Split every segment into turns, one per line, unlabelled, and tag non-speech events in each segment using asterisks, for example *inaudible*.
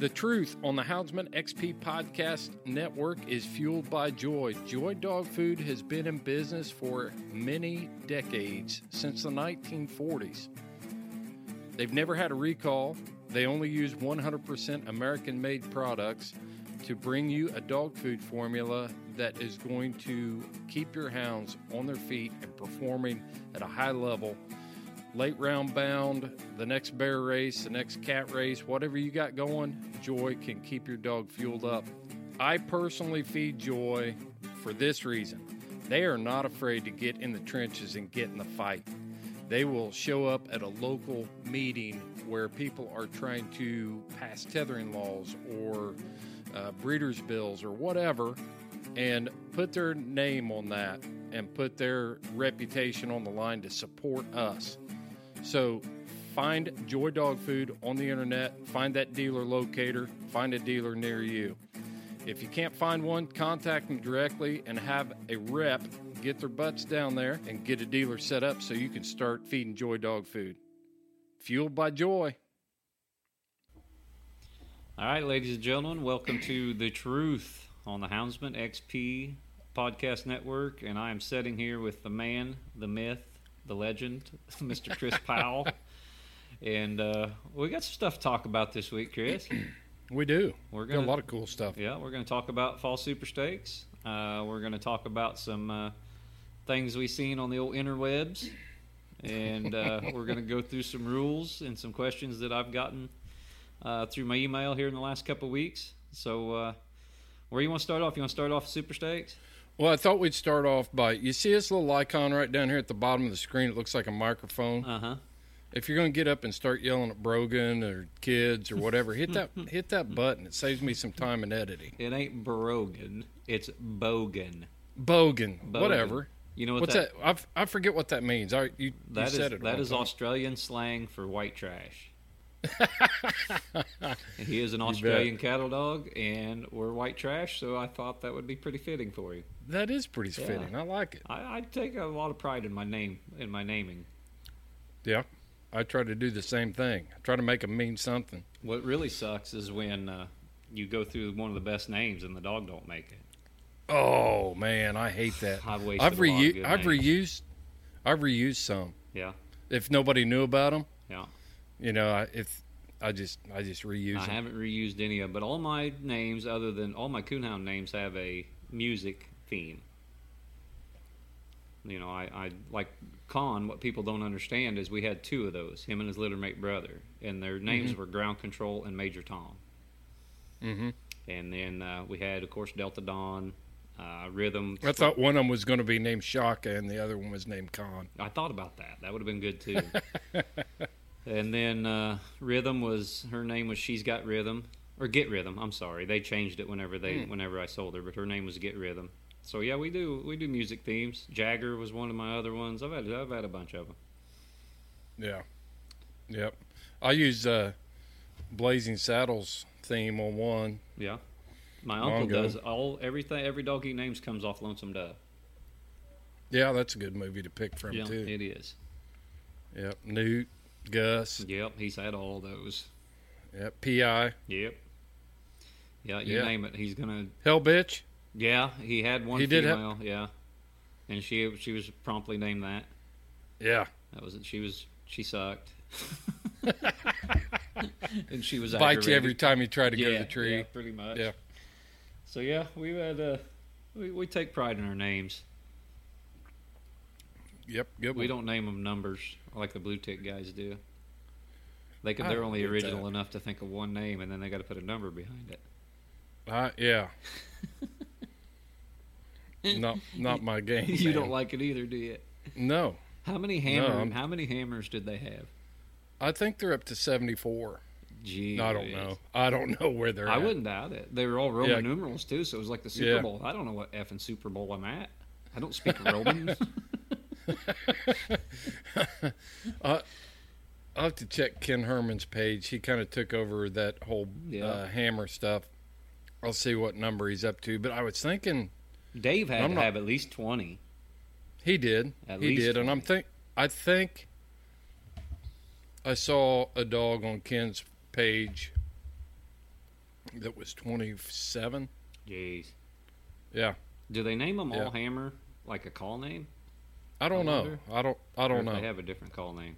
The truth on the Houndsman XP Podcast Network is fueled by joy. Joy Dog Food has been in business for many decades, since the 1940s. They've never had a recall. They only use 100% American made products to bring you a dog food formula that is going to keep your hounds on their feet and performing at a high level late round bound, the next bear race, the next cat race, whatever you got going, Joy can keep your dog fueled up. I personally feed Joy for this reason. They are not afraid to get in the trenches and get in the fight. They will show up at a local meeting where people are trying to pass tethering laws or uh, breeders' bills or whatever and put their name on that and put their reputation on the line to support us. So find Joy Dog Food on the internet, find that dealer locator, find a dealer near you. If you can't find one, contact them directly and have a rep get their butts down there and get a dealer set up so you can start feeding Joy Dog Food. Fueled by joy.
All right, ladies and gentlemen, welcome to The Truth on the Houndsman XP Podcast Network. And I am sitting here with the man, the myth, the legend, *laughs* Mr. Chris Powell. And uh, we got some stuff to talk about this week, Chris. *clears throat*
We do.
We're
Got
gonna-
a lot of cool stuff.
Yeah, we're going to talk about fall super stakes. Uh, we're going to talk about some uh, things we've seen on the old interwebs. And uh, *laughs* we're going to go through some rules and some questions that I've gotten uh, through my email here in the last couple of weeks. So, uh, where you want to start off? You want to start off with super stakes?
Well, I thought we'd start off by you see this little icon right down here at the bottom of the screen. It looks like a microphone.
Uh huh.
if you're going to get up and start yelling at Brogan or kids or whatever, hit that *laughs* hit that button. It saves me some time in editing.
It ain't Brogan, it's Bogan.
Bogan,
Bogan.
whatever.
You know what
What's
that,
that? I I forget what that means. I you,
that
you
is?
said it.
that is
time.
Australian slang for white trash. *laughs* he is an. Australian cattle dog, and we're white trash, so I thought that would be pretty fitting for you.
That is pretty
Yeah.
fitting. I like it.
I, I take a lot of pride in my name, in my naming.
Yeah, I try to do the same thing. I try to make them mean something.
What really sucks is when uh, you go through one of the best names and the dog don't make it.
Oh man, I hate that. *laughs*
I've wasted
I've
a lot of good
I've reused. I've reused some.
Yeah,
If nobody knew about them,
yeah.
You know, I, if I just I just reuse
I
them.
haven't reused any of, but all my names, other than all my coonhound names, have a music theme. You know, I, I like Con. What people don't understand is we had two of those, him and his littermate brother, and their names were Ground Control and Major Tom.
Mm-hmm.
And then uh, we had, of course, Delta Dawn, uh, Rhythm.
I thought one of them was going to be named Shaka and the other one was named Khan.
I thought about that. That would have been good too. *laughs* and then uh, Rhythm was her name was She's Got Rhythm or Get Rhythm. I'm sorry, they changed it whenever they whenever I sold her, but her name was Get Rhythm. So yeah, we do we do music themes. Jagger was one of my other ones. I've had I've had a bunch of them.
Yeah. Yep. I use uh, Blazing Saddles theme on one.
Yeah, my uncle
Mongo.
does all everything. Every dog he names comes off Lonesome Dove.
Yeah, that's a good movie to pick from
Yeah,
too.
it is.
Yep. Newt, Gus.
Yep, he's had all those.
Yep. Pi.
Yep. Yeah, you
Yeah.
name it, he's gonna
Hell bitch.
Yeah, he had one
He did have-
yeah, and she she was promptly named that.
Yeah.
That was it. She was she sucked, *laughs* and she was
Bite you every time you try to
yeah,
go to the tree.
yeah, pretty much.
Yeah.
So yeah, we had uh, we we take pride in our names.
Yep. Good
We
one.
don't name them numbers like the blue tick guys do. They could, they're only original
that.
enough to think of one name, and then they got to put a number behind it.
I, yeah. *laughs* not not my game.
you
man.
don't like it either, do you?
No.
How many hammer?
I'm-
how many hammers did they have?
I think they're up to seventy four.
Gee,
I don't know. I don't know where they're
I
at.
wouldn't doubt it. They were all Roman
Yeah.
numerals too, so it was like the Super
Yeah.
Bowl. I don't know what effing Super Bowl I'm at. I don't speak *laughs* *laughs*
I'll have to check Ken Herman's page. He kind of took over that whole
Yeah.
uh, hammer stuff. I'll see what number he's up to. But I was thinking
Dave had
I'm
to
not-
have at least twenty.
he did.
At
he
least
did, and I'm think I think I saw a dog on Ken's page that was 27.
Jeez.
Yeah,
Do they name them
Yeah.
all Hammer like a call name?
I don't
I
know. I don't. I don't know.
They have a different call name.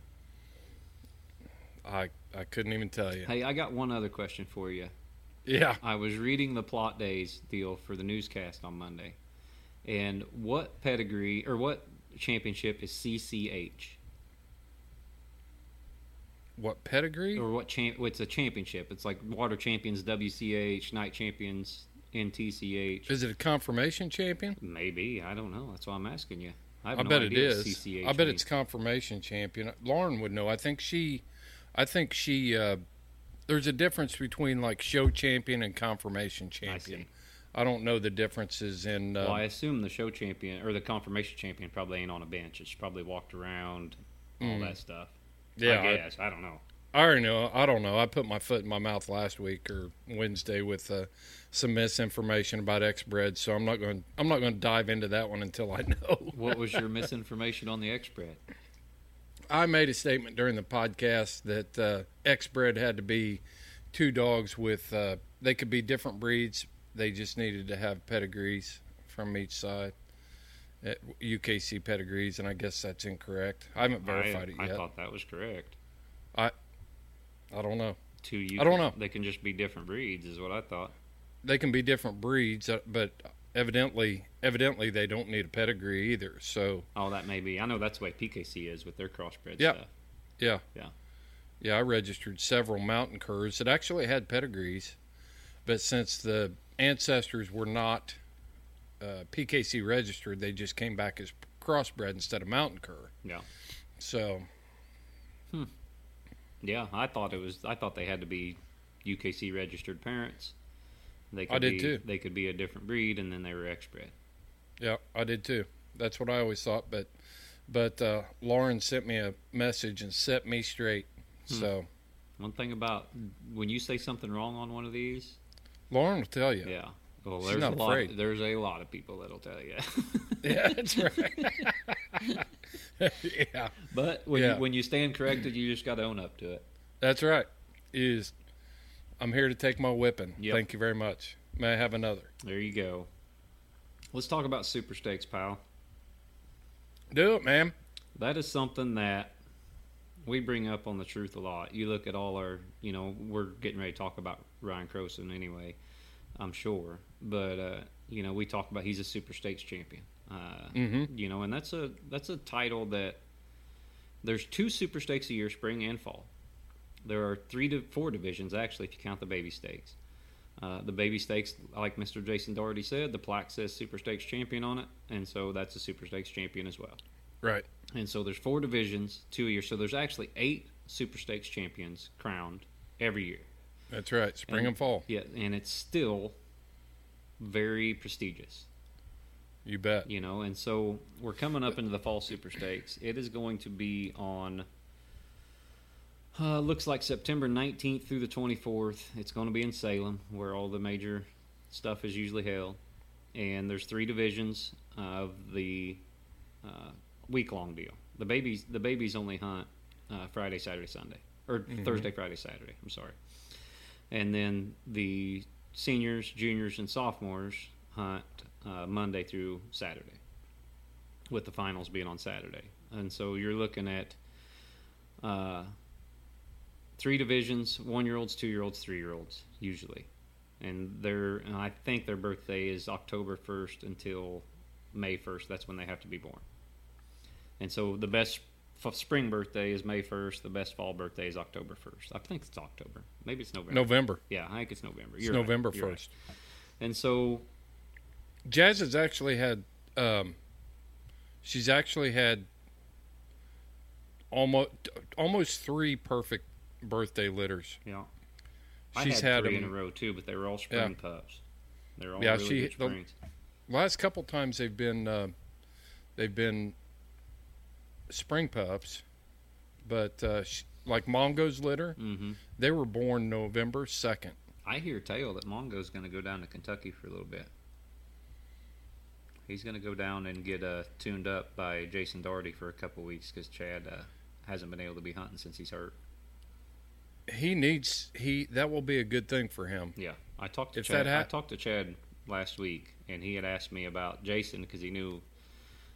I I couldn't even tell you.
Hey, I got one other question for you.
Yeah.
I was reading the Plott Days deal for the newscast on Monday, and what pedigree or what championship is CCH
What pedigree?
or what champ? It's a championship. It's like water champions WCH, night champions NTCH.
Is it a conformation champion?
Maybe I don't know. That's why I'm asking you. I,
I
no
bet it is.
CCH
I bet
means.
it's conformation champion. Lauren would know. I think she, I think she. Uh, there's a difference between like show champion and conformation champion.
see.
I, don't know the differences in. Uh,
Well, I assume the show champion or the conformation champion probably ain't on a bench. It's probably walked around, all that stuff.
Mm. yeah,
I
I,
guess I don't know.
I already know. I don't know. I put my foot in my mouth last week or Wednesday with uh, some misinformation about X bred, so I'm not going. I'm not going to dive into that one until I *laughs* know.
What was your misinformation on the X spread?
I made a statement during the podcast that uh, X bred had to be two dogs with. Uh, they could be different breeds. They just needed to have pedigrees from each side. Uh, UKC pedigrees, and I guess that's incorrect. I haven't verified
I,
it yet.
I thought that was correct.
I don't know.
Two, you
I don't know.
They can just be different breeds, is what I thought.
They can be different breeds, uh, but evidently, evidently they don't need a pedigree either. So
Oh, that may be. I know that's the way PKC is with their crossbred
Yep.
stuff.
yeah,
Yeah.
yeah. I registered several mountain curs that actually had pedigrees, but since the ancestors were not uh, PKC registered, they just came back as crossbred instead of mountain cur.
Yeah.
So
Yeah, I thought it was. I thought they had to be UKC registered parents. They could
I did
be,
too.
They could be a different breed, and then they were X bred.
yeah, I did too. That's what I always thought. But but uh, Lauren sent me a message and set me straight. So
One thing about when you say something wrong on one of these,
Lauren will tell you.
yeah. Well,
She's
there's a lot.
afraid.
There's a lot of people that'll tell you. *laughs*
Yeah, that's right. *laughs* *laughs* yeah,
but when
Yeah.
you, when you stand corrected, you just got to own up to it.
that's right. Is I'm here to take my whipping.
Yep.
Thank you very much. May I have another?
There you go. Let's talk about super stakes, pal.
Do it, man.
That is something that we bring up on the truth a lot. You look at all our, you know, we're getting ready to talk about Ryan Croson anyway, I'm sure. But uh, you know, we talk about he's a super stakes champion. Uh,
hmm
You know, and that's a that's a title that there's two super stakes a year, spring and fall. There are three to four divisions actually, if you count the baby stakes. Uh, the baby stakes, like Mr. Jason Doherty said, the plaque says Super Stakes champion on it, and so that's a Super Stakes champion as well.
Right.
And so there's four divisions, two a year. So there's actually eight Super Stakes champions crowned every year.
That's right. Spring
And-
and fall.
Yeah, and it's still very prestigious,
You bet.
you know. And so we're coming up into the fall Super Stakes. It is going to be on. Uh, looks like September 19th through the 24th. It's going to be in Salem, where all the major stuff is usually held. And there's three divisions of the uh, week long deal. The babies the babies only hunt uh, Friday, Saturday, Sunday, or Thursday, Friday, Saturday. I'm sorry. And then the seniors, juniors, and sophomores hunt uh, Monday through Saturday, with the finals being on Saturday. And so you're looking at uh, three divisions: one-year-olds, two-year-olds, three-year-olds, usually. And their and I think their birthday is October 1st until May 1st. That's when they have to be born. And so the best f- spring birthday is May 1st. The best fall birthday is October 1st. I think it's October. Maybe it's November.
November.
Yeah, I think it's November.
It's
You're right.
November
You're right.
first.
And so,
Jazz has actually had. Um, she's actually had almost almost three perfect birthday litters.
yeah, I
She's
had,
had
three in a row too, but they were all spring pups. They're all
Yeah,
really
she-
good
the- last couple times they've been uh, they've been spring pups, but uh, sh- like Mongo's litter,
hmm
they were born November second.
I hear tale that Mongo's going to go down to Kentucky for a little bit. He's going to go down and get uh, tuned up by Jason Doherty for a couple weeks because Chad uh, hasn't been able to be hunting since he's hurt.
He needs he that will be a good thing for him.
Yeah, I talked to
If
Chad.
hap-
I talked to Chad last week, and he had asked me about Jason because he knew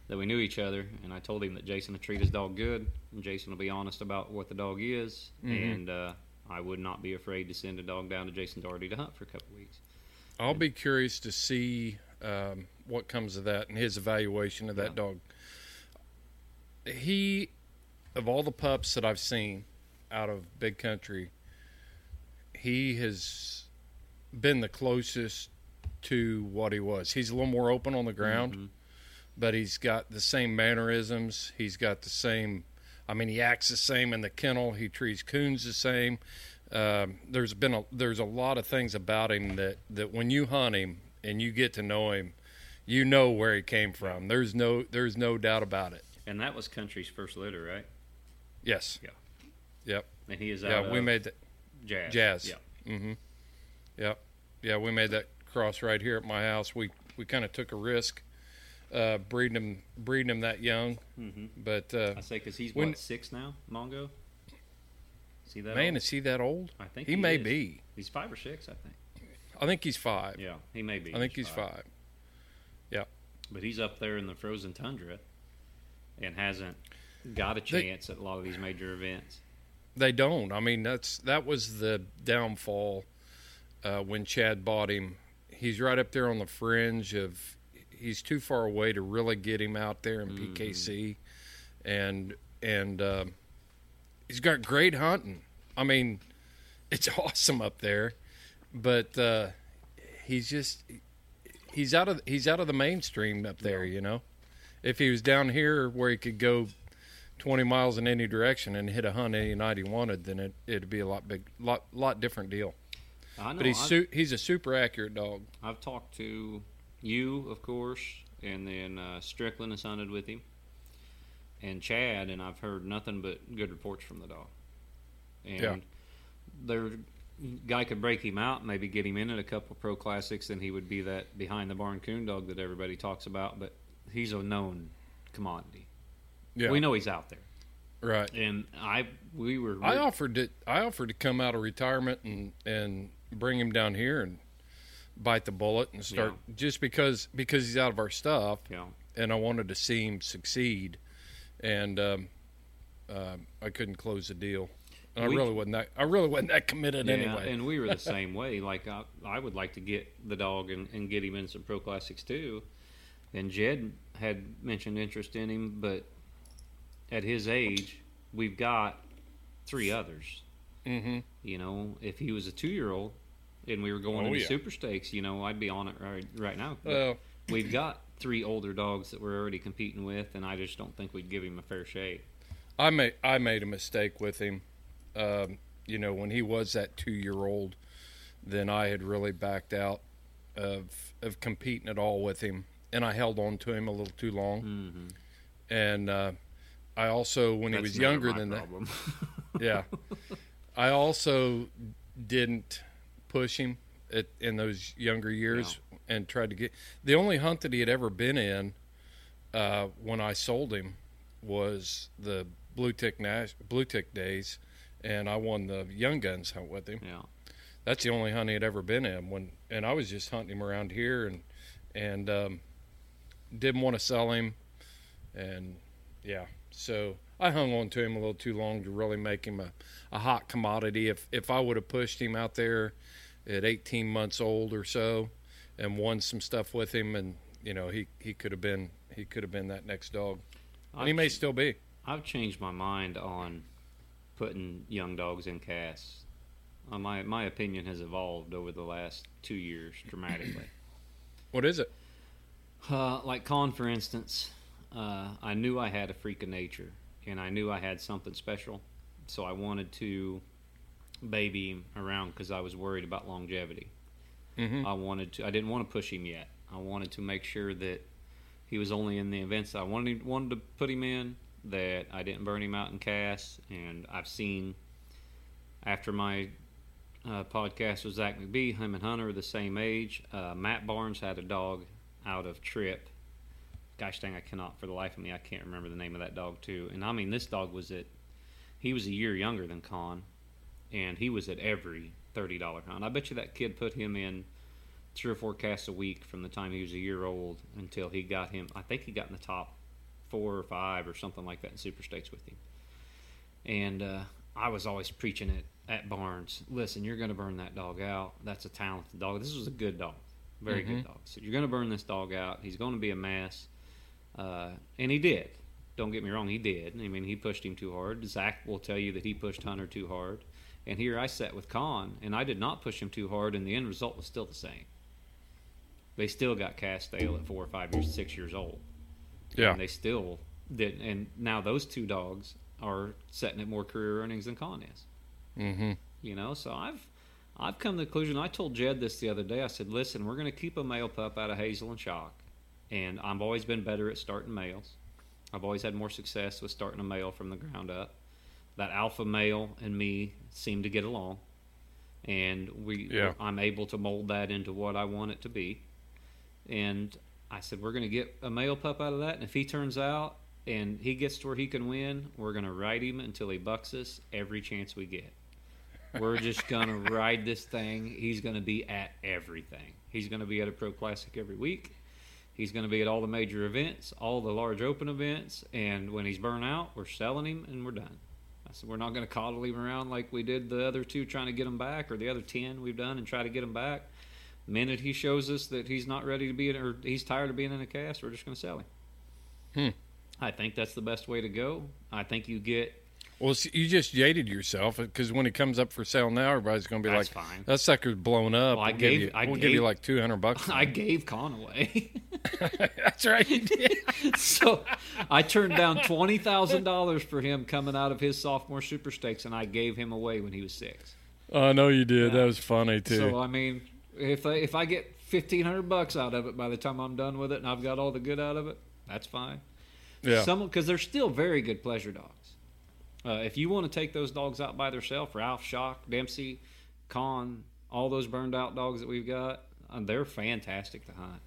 that we knew each other, and I told him that Jason would treat his dog good, and Jason will be honest about what the dog is,
Mhm.
and uh, I would not be afraid to send a dog down to Jason Doherty to hunt for a couple weeks.
I'll be curious to see um, what comes of that and his evaluation of that
Yeah.
dog. He, of all the pups that I've seen out of Big Country, he has been the closest to what he was. He's a little more open on the ground,
Mhm.
but he's got the same mannerisms. He's got the same. I mean, he acts the same in the kennel. He treats coons the same. Um, there's been a there's a lot of things about him that that when you hunt him and you get to know him, you know where he came from. There's no there's no doubt about it.
And that was Country's first litter, right?
Yes.
Yeah.
Yep.
And he is out
Yeah, we made that.
Jazz.
Jazz.
Yeah.
Mm-hmm. Yep. Yeah, we made that cross right here at my house. We we kind of took a risk, uh, breeding him breeding him that young,
Mm-hmm.
but uh,
I say because he's
When-
what six now, Mongo. See that?
man,
old?
is he that old?
I think
He,
he
may
is.
be.
He's five or six, I think.
I think he's five.
Yeah, he may be.
I think he's five.
But he's up there in the frozen tundra, and hasn't got a
They-
chance at a lot of these major events.
They don't. I mean, that's that was the downfall uh, when Chad bought him. He's right up there on the fringe of. He's too far away to really get him out there in
Mhm.
PKC, and and um he's got great hunting. I mean, it's *laughs* awesome up there, but uh, he's just he's out of he's out of the mainstream up there. You know, if he was down here where he could go 20 miles in any direction and hit a hunt any night he wanted, then it, it'd be a lot big, lot, lot different deal.
I know.
But he's
I've,
su- he's a super accurate dog.
I've talked to you, of course, and then uh, Strickland has hunted with him, and Chad, and I've heard nothing but good reports from the dog. And
Yeah.
their guy could break him out, maybe get him in at a couple pro classics, then he would be that behind the barn coon dog that everybody talks about. But he's a known commodity.
Yeah,
We know he's out there,
right.
and I we were
I offered to I offered to come out of retirement and and bring him down here and bite the bullet and start just because because he's out of our stuff
know,
and I wanted to see him succeed, and um, uh, I couldn't close the deal. I
We-
really wasn't that I really wasn't that committed
Yeah,
anyway.
and we were the *laughs* same way. Like I, I would like to get the dog and, and get him in some pro classics too. And Jed had mentioned interest in him, but at his age, we've got three others.
mm-hmm.
You know, if he was a two year old and we were going
Oh,
into
yeah.
super stakes, you know, I'd be on it right, right now.
Well,
we've got three older dogs that we're already competing with, and I just don't think we'd give him a fair shake.
I made I made a mistake with him. Um, you know, when he was that two year old, then I had really backed out of of competing at all with him, and I held on to him a little too long.
Mm-hmm.
And uh, I also, when he was younger than that, *laughs* *laughs* yeah, I also didn't push him at, in those younger years and tried to get the only hunt that he had ever been in uh, when I sold him was the blue tick Nash, blue tick days, and I won the young guns hunt with him.
yeah.
That's the only hunt he had ever been in. When and I was just hunting him around here and and um, didn't want to sell him, and yeah, so I hung on to him a little too long to really make him a, a hot commodity. If if I would have pushed him out there at 18 months old or so, and won some stuff with him, and you know he he could have been he could have been that next dog, and he may still be.
I've changed my mind on putting young dogs in casts. Uh, my my opinion has evolved over the last two years dramatically. *clears throat*
What is it?
Uh, like Con, for instance, uh, I knew I had a freak of nature, and I knew I had something special, so I wanted to baby him around because I was worried about longevity.
Mhm.
I wanted to. I didn't want to push him yet. I wanted to make sure that he was only in the events I wanted wanted to put him in. That I didn't burn him out in casts. And I've seen after my uh, podcast with Zach McBee, him and Hunter are the same age. Uh, Matt Barnes had a dog out of Trip. Gosh dang, I cannot for the life of me, I can't remember the name of that dog too. And I mean, this dog was at, he was a year younger than Con, and he was at every thirty dollar hunt. I bet you that kid put him in three or four casts a week from the time he was a year old until he got him. I think he got in the top four or five or something like that in Super Stakes with him. And uh, I was always preaching it at Barnes. Listen, you're going to burn that dog out. That's a talented dog. This was a good dog, very good dog. So you're going to burn this dog out. He's going to be a mess, uh, and he did. Don't get me wrong, he did. I mean, he pushed him too hard. Zach will tell you that he pushed Hunter too hard. And here I sat with Con, and I did not push him too hard, and the end result was still the same. They still got cast stale at four or five years, six years old.
Yeah.
And they still did. And now those two dogs are setting at more career earnings than Con is.
Mm-hmm.
You know, so I've I've come to the conclusion. I told Jed this the other day. I said, "Listen, we're going to keep a male pup out of Hazel and Shock, and I've always been better at starting males. I've always had more success with starting a male from the ground up. That alpha male and me seem to get along, and we
Yeah.
I'm able to mold that into what I want it to be. And I said, we're going to get a male pup out of that, and if he turns out and he gets to where he can win, we're going to ride him until he bucks us every chance we get. We're just going *laughs* to ride this thing. He's going to be at everything. He's going to be at a pro classic every week. He's going to be at all the major events, all the large open events, and when he's burnt out, we're selling him and we're done. I said we're not going to coddle him around like we did the other two trying to get him back, or the other ten we've done and try to get him back. The minute he shows us that he's not ready to be in, or he's tired of being in a cast, we're just going to sell him.
Hmm.
I think that's the best way to go. I think you get
Well, you just jaded yourself because when it comes up for sale now, everybody's going to be like,
fine.
"That sucker's blown up."
Well, I
we'll give
gave-
you,
I
we'll give you like two hundred bucks. *laughs*
I gave Con away. *laughs*
That's right. You did. *laughs*
so I turned down twenty thousand dollars for him coming out of his sophomore super stakes, and I gave him away when he was six.
I know you did.
Yeah.
That was funny too.
So I mean, if I, if I get fifteen hundred bucks out of it by the time I'm done with it, and I've got all the good out of it, that's fine.
yeah.
Some because they're still very good pleasure dogs. Uh, if you want to take those dogs out by themselves, Ralph, Shock, Dempsey, Con, all those burned out dogs that we've got, uh, they're fantastic to hunt.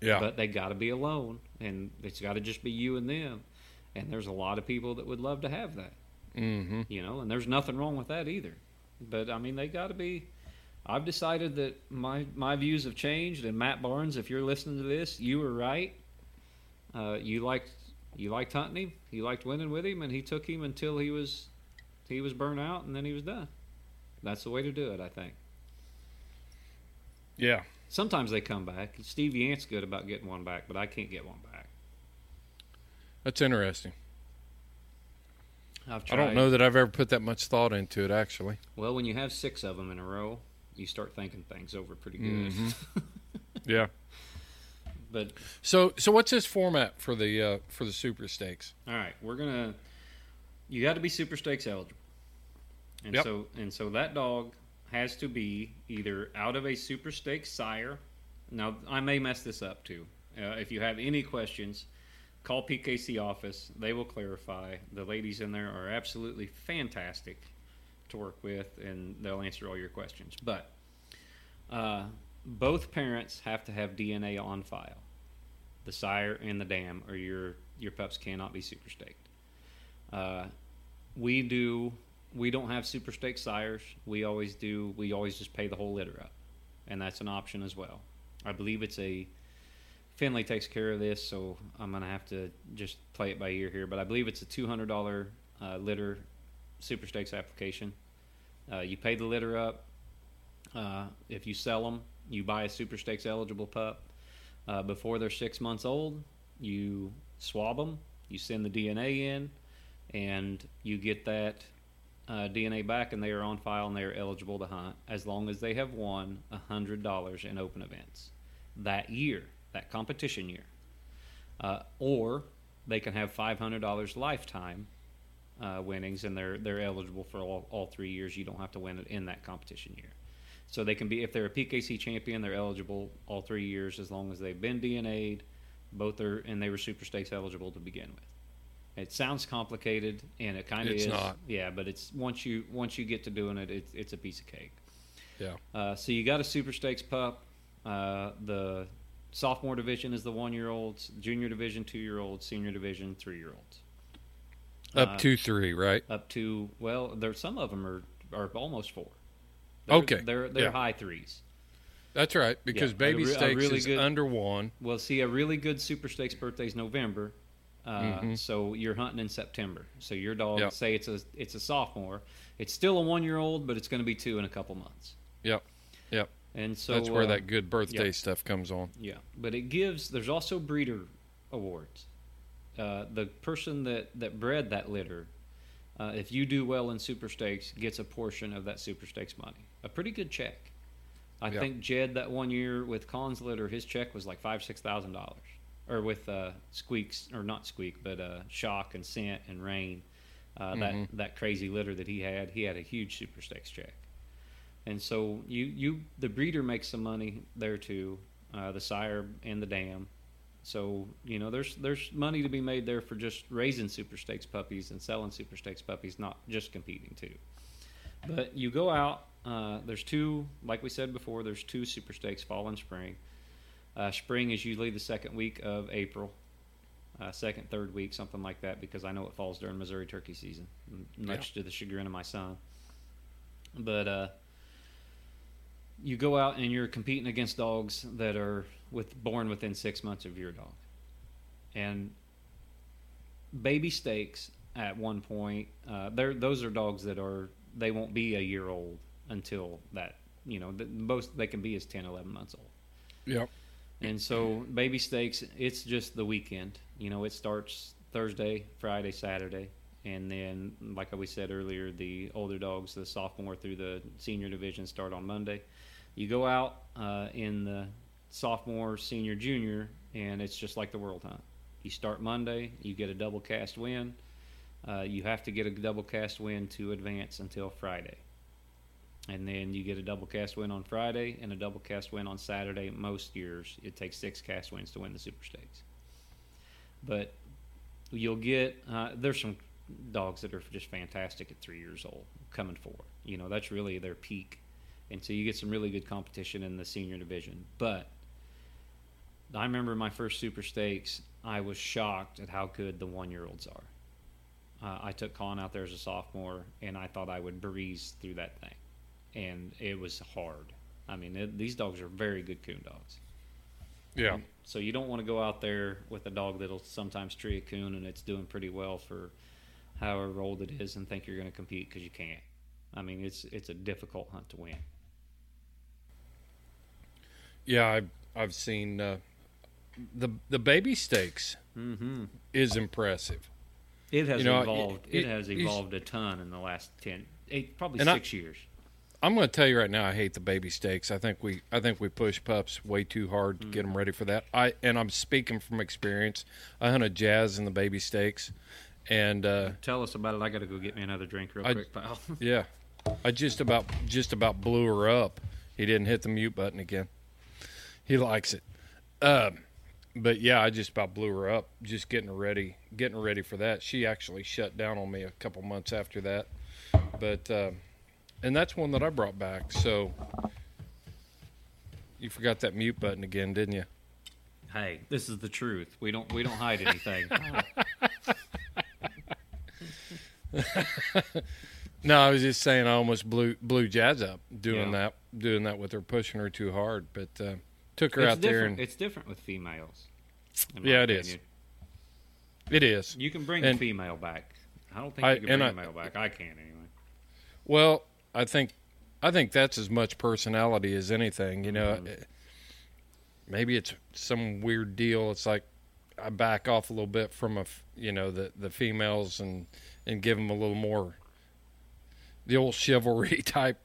yeah.
But they got to be alone, and it's got to just be you and them. And there's a lot of people that would love to have that,
mm-hmm.
you know. And there's nothing wrong with that either. But I mean, they got to be. I've decided that my my views have changed. And Matt Barnes, if you're listening to this, you were right. Uh, you liked you liked hunting him. You liked winning with him, and he took him until he was he was burnt out, and then he was done. That's the way to do it, I think.
Yeah.
Sometimes they come back. Steve Yant's good about getting one back, but I can't get one back.
That's interesting.
I've
I don't know that I've ever put that much thought into it. Actually.
Well, when you have six of them in a row, you start thinking things over pretty good.
Mhm. *laughs* Yeah.
but
So so what's this format for the uh, for the super stakes?
all right, we're gonna. You got to be super stakes eligible, and
Yep.
so and so that dog has to be either out of a super stakes sire. Now I may mess this up too. Uh, if you have any questions, call PKC office. They will clarify. The ladies in there are absolutely fantastic to work with, and they'll answer all your questions. But uh, both parents have to have DNA on file, the sire and the dam, or your your pups cannot be super staked. Uh, we do. We don't have super stake sires. We always do. We always just pay the whole litter up, and that's an option as well. I believe it's a Finley takes care of this, so I'm gonna have to just play it by ear here. But I believe it's a two hundred dollar uh, litter super stakes application. Uh, you pay the litter up. Uh, if you sell them, you buy a super stakes eligible pup. Uh, before they're six months old, you swab them. You send the DNA in, and you get that uh, DNA back, and they are on file and they are eligible to hunt as long as they have won hundred dollars in open events that year, that competition year, uh, or they can have five hundred dollars lifetime uh, winnings, and they're they're eligible for all, all three years. You don't have to win it in that competition year. So they can be if they're a PKC champion, they're eligible all three years as long as they've been DNA'd. Both are and they were Super Stakes eligible to begin with. It sounds complicated, and it kind of
It's
is.
not.
Yeah, but it's once you once you get to doing it, it's it's a piece of cake.
Yeah.
Uh, so you got a Super Stakes pup. Uh, the sophomore division is the one year olds, junior division two year olds, senior division three year olds.
Up
Uh,
to three, right?
Up to well, there some of them are are almost four. They're,
Okay,
they're they're
yeah.
high threes.
That's right, because
Yeah,
baby
re-
stakes
really
is
good-
under one.
Well, see, a really good Super Stakes birthday is November, uh,
Mhm.
so you're hunting in September. So your dog,
Yep.
say it's a it's a sophomore, it's still a one year old, but it's going to be two in a couple months.
Yep. Yep.
And so
That's where
uh,
that good birthday stuff comes on.
Yeah, but it gives. There's also breeder awards. Uh, the person that that bred that litter, uh, if you do well in Super Stakes, gets a portion of that Super Stakes money. A pretty good check. I
Yeah.
think Jed that one year with Collins litter, his check was like five six thousand dollars. Or with uh, Squeaks, or not Squeak, but uh, Shock and Scent and Rain, uh,
Mhm.
that that crazy litter that he had, he had a huge Super Stakes check. And so you you the breeder makes some money there too, uh, the sire and the dam. So you know there's there's money to be made there for just raising super stakes puppies and selling super stakes puppies, not just competing too. But you go out. Uh, there's two, like we said before. There's two super stakes, fall and spring. Uh, spring is usually the second week of April, uh, second, third week, something like that, because I know it falls during Missouri turkey season, much to the chagrin of my son. But uh, you go out and you're competing against dogs that are with born within six months of your dog, and baby stakes at one point. Uh, they're those are dogs that are they won't be a year old until that you know the most they can be is 10 11 months old
Yep.
and so baby stakes it's just the weekend you know it starts thursday friday saturday and then like we said earlier the older dogs the sophomore through the senior division start on monday you go out uh, in the sophomore senior junior and it's just like the world hunt you start monday you get a double cast win uh, you have to get a double cast win to advance until friday and then you get a double cast win on Friday and a double cast win on Saturday. Most years, it takes six cast wins to win the Super Stakes. But you'll get uh, there's some dogs that are just fantastic at three years old, coming forward. You know that's really their peak, and so you get some really good competition in the senior division. But I remember my first Super Stakes. I was shocked at how good the one year olds are. Uh, I took Colin out there as a sophomore, and I thought I would breeze through that thing and it was hard. I mean, it, these dogs are very good coon dogs.
Yeah.
So you don't want to go out there with a dog that'll sometimes tree a coon and it's doing pretty well for however old it is and think you're going to compete because you can't. I mean, it's it's a difficult hunt to win.
Yeah, I've I've seen uh, the the baby stakes
Mm-hmm.
is impressive.
It has
You know,
evolved. it
y-
has evolved a ton in the last ten, eight, probably
And I-
six years.
I'm going to tell you right now, I hate the baby stakes. I think we I think we push pups way too hard to get them ready for that. I and I'm speaking from experience. I hunted jazz in the baby stakes, and uh,
Tell us about it. I got to go get me another drink real
I-
quick, pal. *laughs*
yeah, I just about just about blew her up. He didn't hit the mute button again. He likes it. Um, but yeah, I just about blew her up. Just getting her ready, getting her ready for that. She actually shut down on me a couple months after that. But uh, and that's one that I brought back. So you forgot that mute button again, didn't you?
hey, this is the truth. We don't we don't hide anything. *laughs*
No, I was just saying I almost blew blew Jazz up doing
Yeah.
that, doing that with her pushing her too hard. But uh, took her
it's
out there
different.
and
It's different with females.
Yeah, it is.
opinion.
it is.
You can bring
And-
a female back. I don't think
I-
you can bring
I-
a male back. I can't anyway.
Well, I think I think that's as much personality as anything. You know,
Mhm.
maybe it's some weird deal. It's like I back off a little bit from a you know the the females and and give them a little more the old chivalry *laughs* type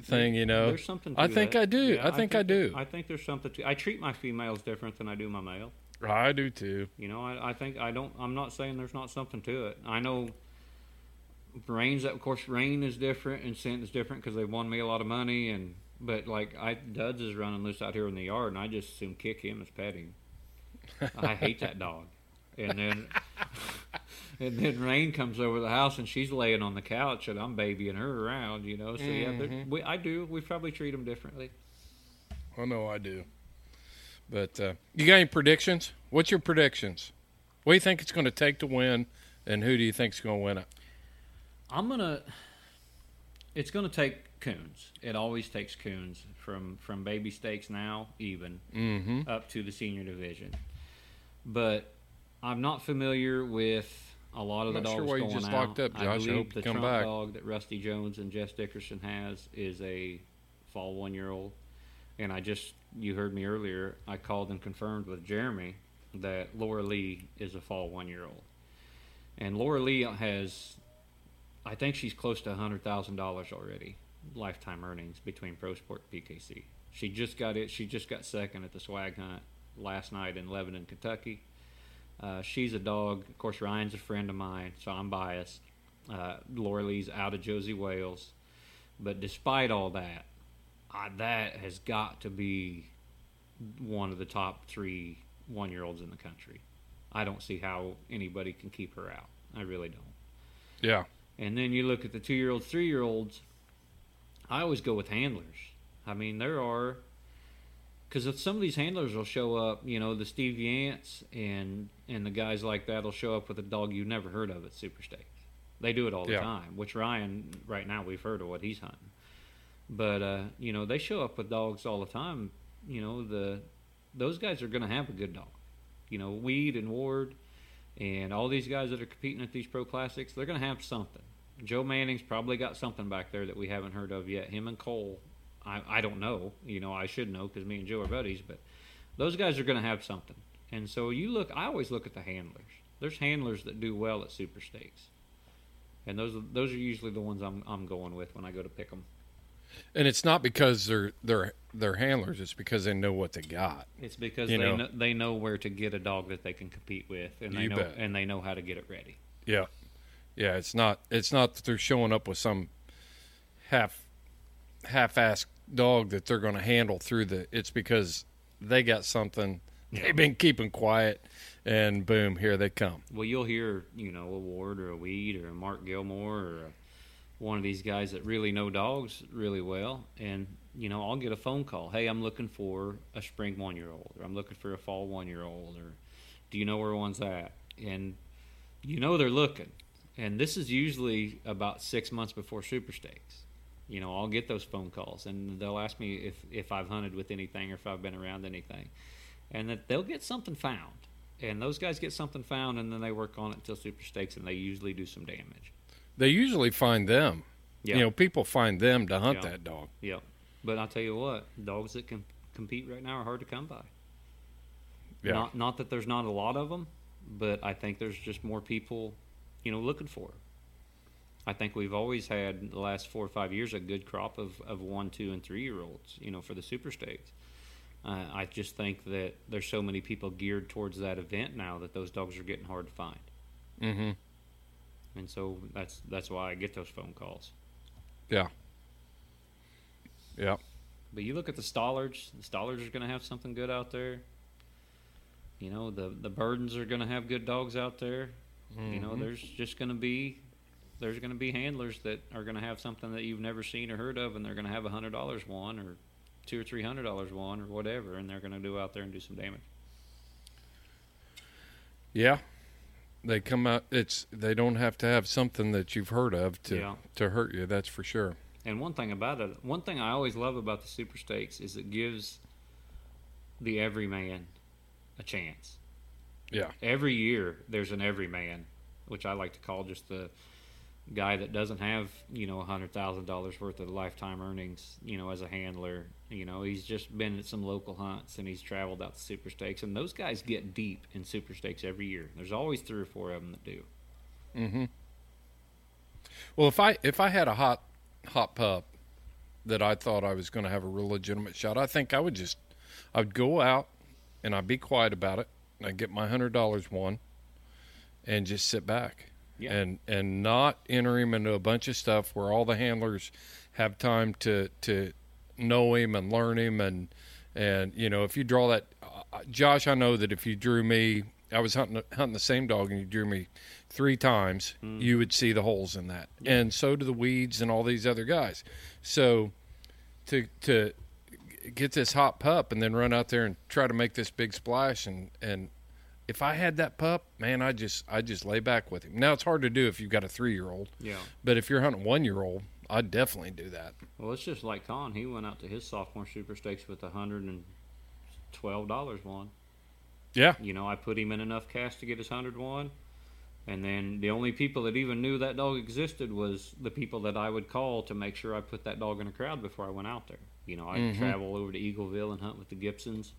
thing. You know,
There's something.
I think
that.
I do.
Yeah,
I think I do.
I think there's something to. I treat my females different than I do my male.
I do too.
You know, I, I think I don't. I'm not saying there's not something to it. I know Rain's of course Rain is different and Scent is different because they won me a lot of money and but like I Duds is running loose out here in the yard and I just assume kick him as petting. I hate that dog. And then and then Rain comes over the house and she's laying on the couch and I'm babying her around, you know. So yeah, they're- we, I do. We probably treat them differently.
I know I do. But uh, you got any predictions? What's your predictions? What do you think it's going to take to win, and who do you think's going to win it?
I'm gonna. It's gonna take coons. It always takes coons from from baby stakes now even
Mm-hmm.
up to the senior division. But I'm not familiar with a lot of the
Not sure
dogs
why you
going
just
out.
locked up,
I
Josh. I
believe
hope
the
come
trump
back.
dog that Rusty Jones and Jess Dickerson has is a fall one year old, and I just you heard me earlier. I called and confirmed with Jeremy that Laura Lee is a fall one year old, and Laura Lee has, I think she's close to hundred thousand dollars already lifetime earnings between Pro Sport and PKC. She just got it. She just got second at the swag hunt last night in Lebanon, Kentucky. Uh, she's a dog. Of course, Ryan's a friend of mine, so I'm biased. Uh, Laura Lee's out of Josie Wales, but despite all that, I, that has got to be one of the top three one-year-olds in the country. I don't see how anybody can keep her out. I really don't.
Yeah.
And then you look at the two year olds, three year olds. I always go with handlers. I mean, there are because some of these handlers will show up. You know, the Steve Yance and and the guys like that will show up with a dog you've never heard of at Super Stakes. They do it all the
Yeah.
time. Which Ryan, right now, we've heard of what he's hunting. But uh, you know, they show up with dogs all the time. You know, the those guys are going to have a good dog. You know, Weed and Ward and all these guys that are competing at these pro classics, they're going to have something. Joe Manning's probably got something back there that we haven't heard of yet. Him and Cole, I, I don't know. You know, I should know because me and Joe are buddies, but those guys are going to have something. And so you look, I always look at the handlers. There's handlers that do well at super stakes, and those are- those are usually the ones I'm I'm going with when I go to pick them.
And it's not because they're they're they're handlers. It's because they know what they got.
It's because they
know.
know. they know where to get a dog that they can compete with, and they
You
know
bet.
and they know how to get it ready.
Yeah. Yeah. It's not. It's not that they're showing up with some half half-assed dog that they're going to handle through the. It's because they got something. They've been keeping quiet, and boom, here they come.
Well, you'll hear, you know, a Ward or a Weed or a Mark Gilmore or a, one of these guys that really know dogs really well, and you know, I'll get a phone call. Hey, I'm looking for a spring one year old, or I'm looking for a fall one year old, or do you know where one's at? And you know they're looking, and this is usually about six months before Super Stakes. You know, I'll get those phone calls, and they'll ask me if if I've hunted with anything or if I've been around anything, and that they'll get something found. And those guys get something found, and then they work on it until Super Stakes, and they usually do some damage.
They usually find them.
Yeah.
You know, people find them to hunt
Yeah.
that dog.
Yep. But I'll tell you what, dogs that can compete right now are hard to come by.
Yeah.
Not not that there's not a lot of them, but I think there's just more people, you know, looking for. 'em. I think we've always had the last four or five years a good crop of, of one, two, and three year olds, you know, for the super stakes. Uh, I just think that there's so many people geared towards that event now that those dogs are getting hard to find,
mm-hmm.
and so that's that's why I get those phone calls.
Yeah. Yeah.
But you look at the Stollards. The Stollards are going to have something good out there. You know, the the Burdens are going to have good dogs out there. You know,
Mhm.
there's just going to be there's going to be handlers that are going to have something that you've never seen or heard of, and they're going to have a hundred dollars one or two or three hundred dollars one or whatever, and they're going to do out there and do some damage.
Yeah. They come out. It's they don't have to have something that you've heard of to
Yeah.
to hurt you. That's for sure.
And one thing about it, one thing I always love about the super stakes is it gives the everyman a chance.
Yeah.
every year there's an everyman, which I like to call just the guy that doesn't have you know a hundred thousand dollars worth of lifetime earnings, you know, as a handler. You know, he's just been at some local hunts and he's traveled out to super stakes, and those guys get deep in super stakes every year. There's always three or four of them that do.
Mm-hmm. Well, if I if I had a hot hot pup that I thought I was going to have a real legitimate shot, I think I would just I'd go out and I'd be quiet about it. and I'd get my hundred dollars won and just sit back
Yeah.
and and not enter him into a bunch of stuff where all the handlers have time to to know him and learn him. And and you know if you draw that uh, Josh I know that if you drew me I was hunting hunting the same dog and you drew me three times you would see the holes in that. And so do the weeds and all these other guys. So to to get this hot pup and then run out there and try to make this big splash and and if I had that pup, man, I just I just lay back with him. Now it's hard to do if you've got a three year old,
Yeah.
but if you're hunting one year old, I'd definitely do that.
Well, it's just like Con. He went out to his sophomore super stakes with a hundred and twelve dollars one.
Yeah,
You know, I put him in enough cash to get his hundred one, and then the only people that even knew that dog existed was the people that I would call to make sure I put that dog in a crowd before I went out there. You know, I'd mm-hmm. travel over to Eagleville and hunt with the Gibsons,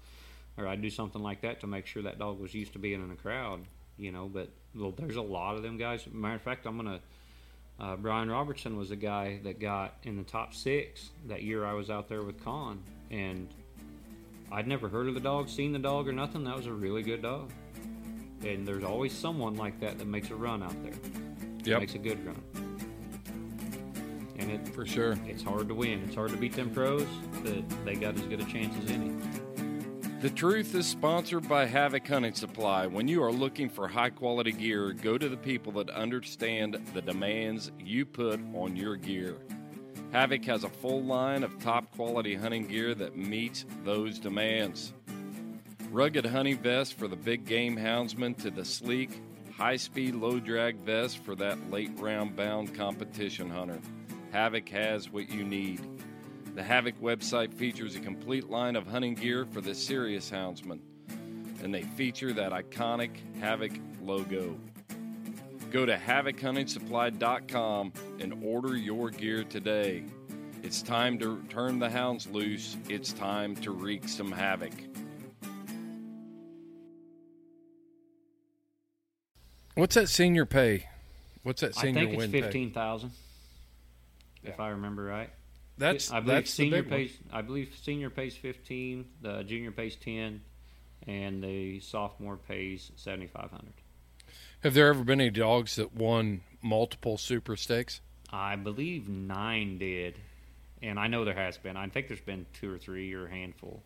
or I'd do something like that to make sure that dog was used to being in a crowd. You know, but well, there's a lot of them guys. Matter of fact, I'm gonna. Uh, Brian Robertson was a guy that got in the top six that year I was out there with Con, and I'd never heard of the dog, seen the dog, or nothing. That was a really good dog. And there's always someone like that that makes a run out there.
Yep.
Makes a good run. And it,
for sure.
it's hard to win. It's hard to beat them pros, but they got as good a chance as any.
The Truth is sponsored by Havoc Hunting Supply. When you are looking for high quality gear, go to the people that understand the demands you put on your gear. Havoc has a full line of top quality hunting gear that meets those demands. Rugged hunting vests for the big game houndsman to the sleek, high speed, low drag vest for that late round bound competition hunter. Havoc has what you need. The Havoc website features a complete line of hunting gear for the serious houndsman, and they feature that iconic Havoc logo. Go to HavocHuntingSupply.com and order your gear today. It's time to turn the hounds loose. It's time to wreak some havoc. What's that senior pay? What's that
I think it's
win
fifteen thousand, if I remember right.
That's
I believe
that's the
senior
big one.
pays. I believe senior pays fifteen, the junior pays ten, and the sophomore pays seventy five hundred.
Have there ever been any dogs that won multiple super stakes?
I believe nine did, and I know there has been. I think there's been two or three or a handful.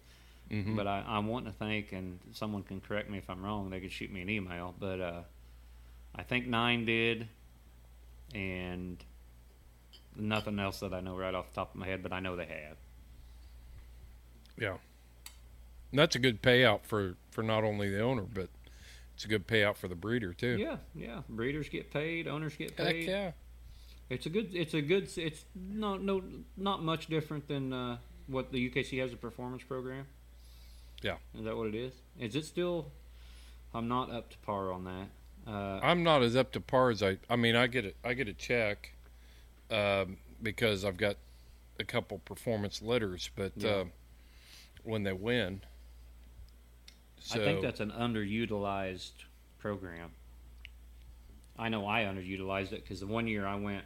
Mm-hmm.
But I, I'm wanting to think, and someone can correct me if I'm wrong. They could shoot me an email. But uh, I think nine did, and nothing else that I know right off the top of my head. But I know they have.
Yeah. And that's a good payout for, for not only the owner, but it's a good payout for the breeder too.
Yeah, yeah. Breeders get paid. Owners get
Heck
paid.
yeah.
It's a good. It's a good. It's not no not much different than uh, what the UKC has a performance program.
Yeah.
Is that what it is? Is it still? I'm not up to par on that. Uh,
I'm not as up to par as I. I mean, I get it. I get a check um, because I've got a couple performance letters, but
Yeah.
uh, when they win, so
I think that's an underutilized program. I know I underutilized it because the one year I went,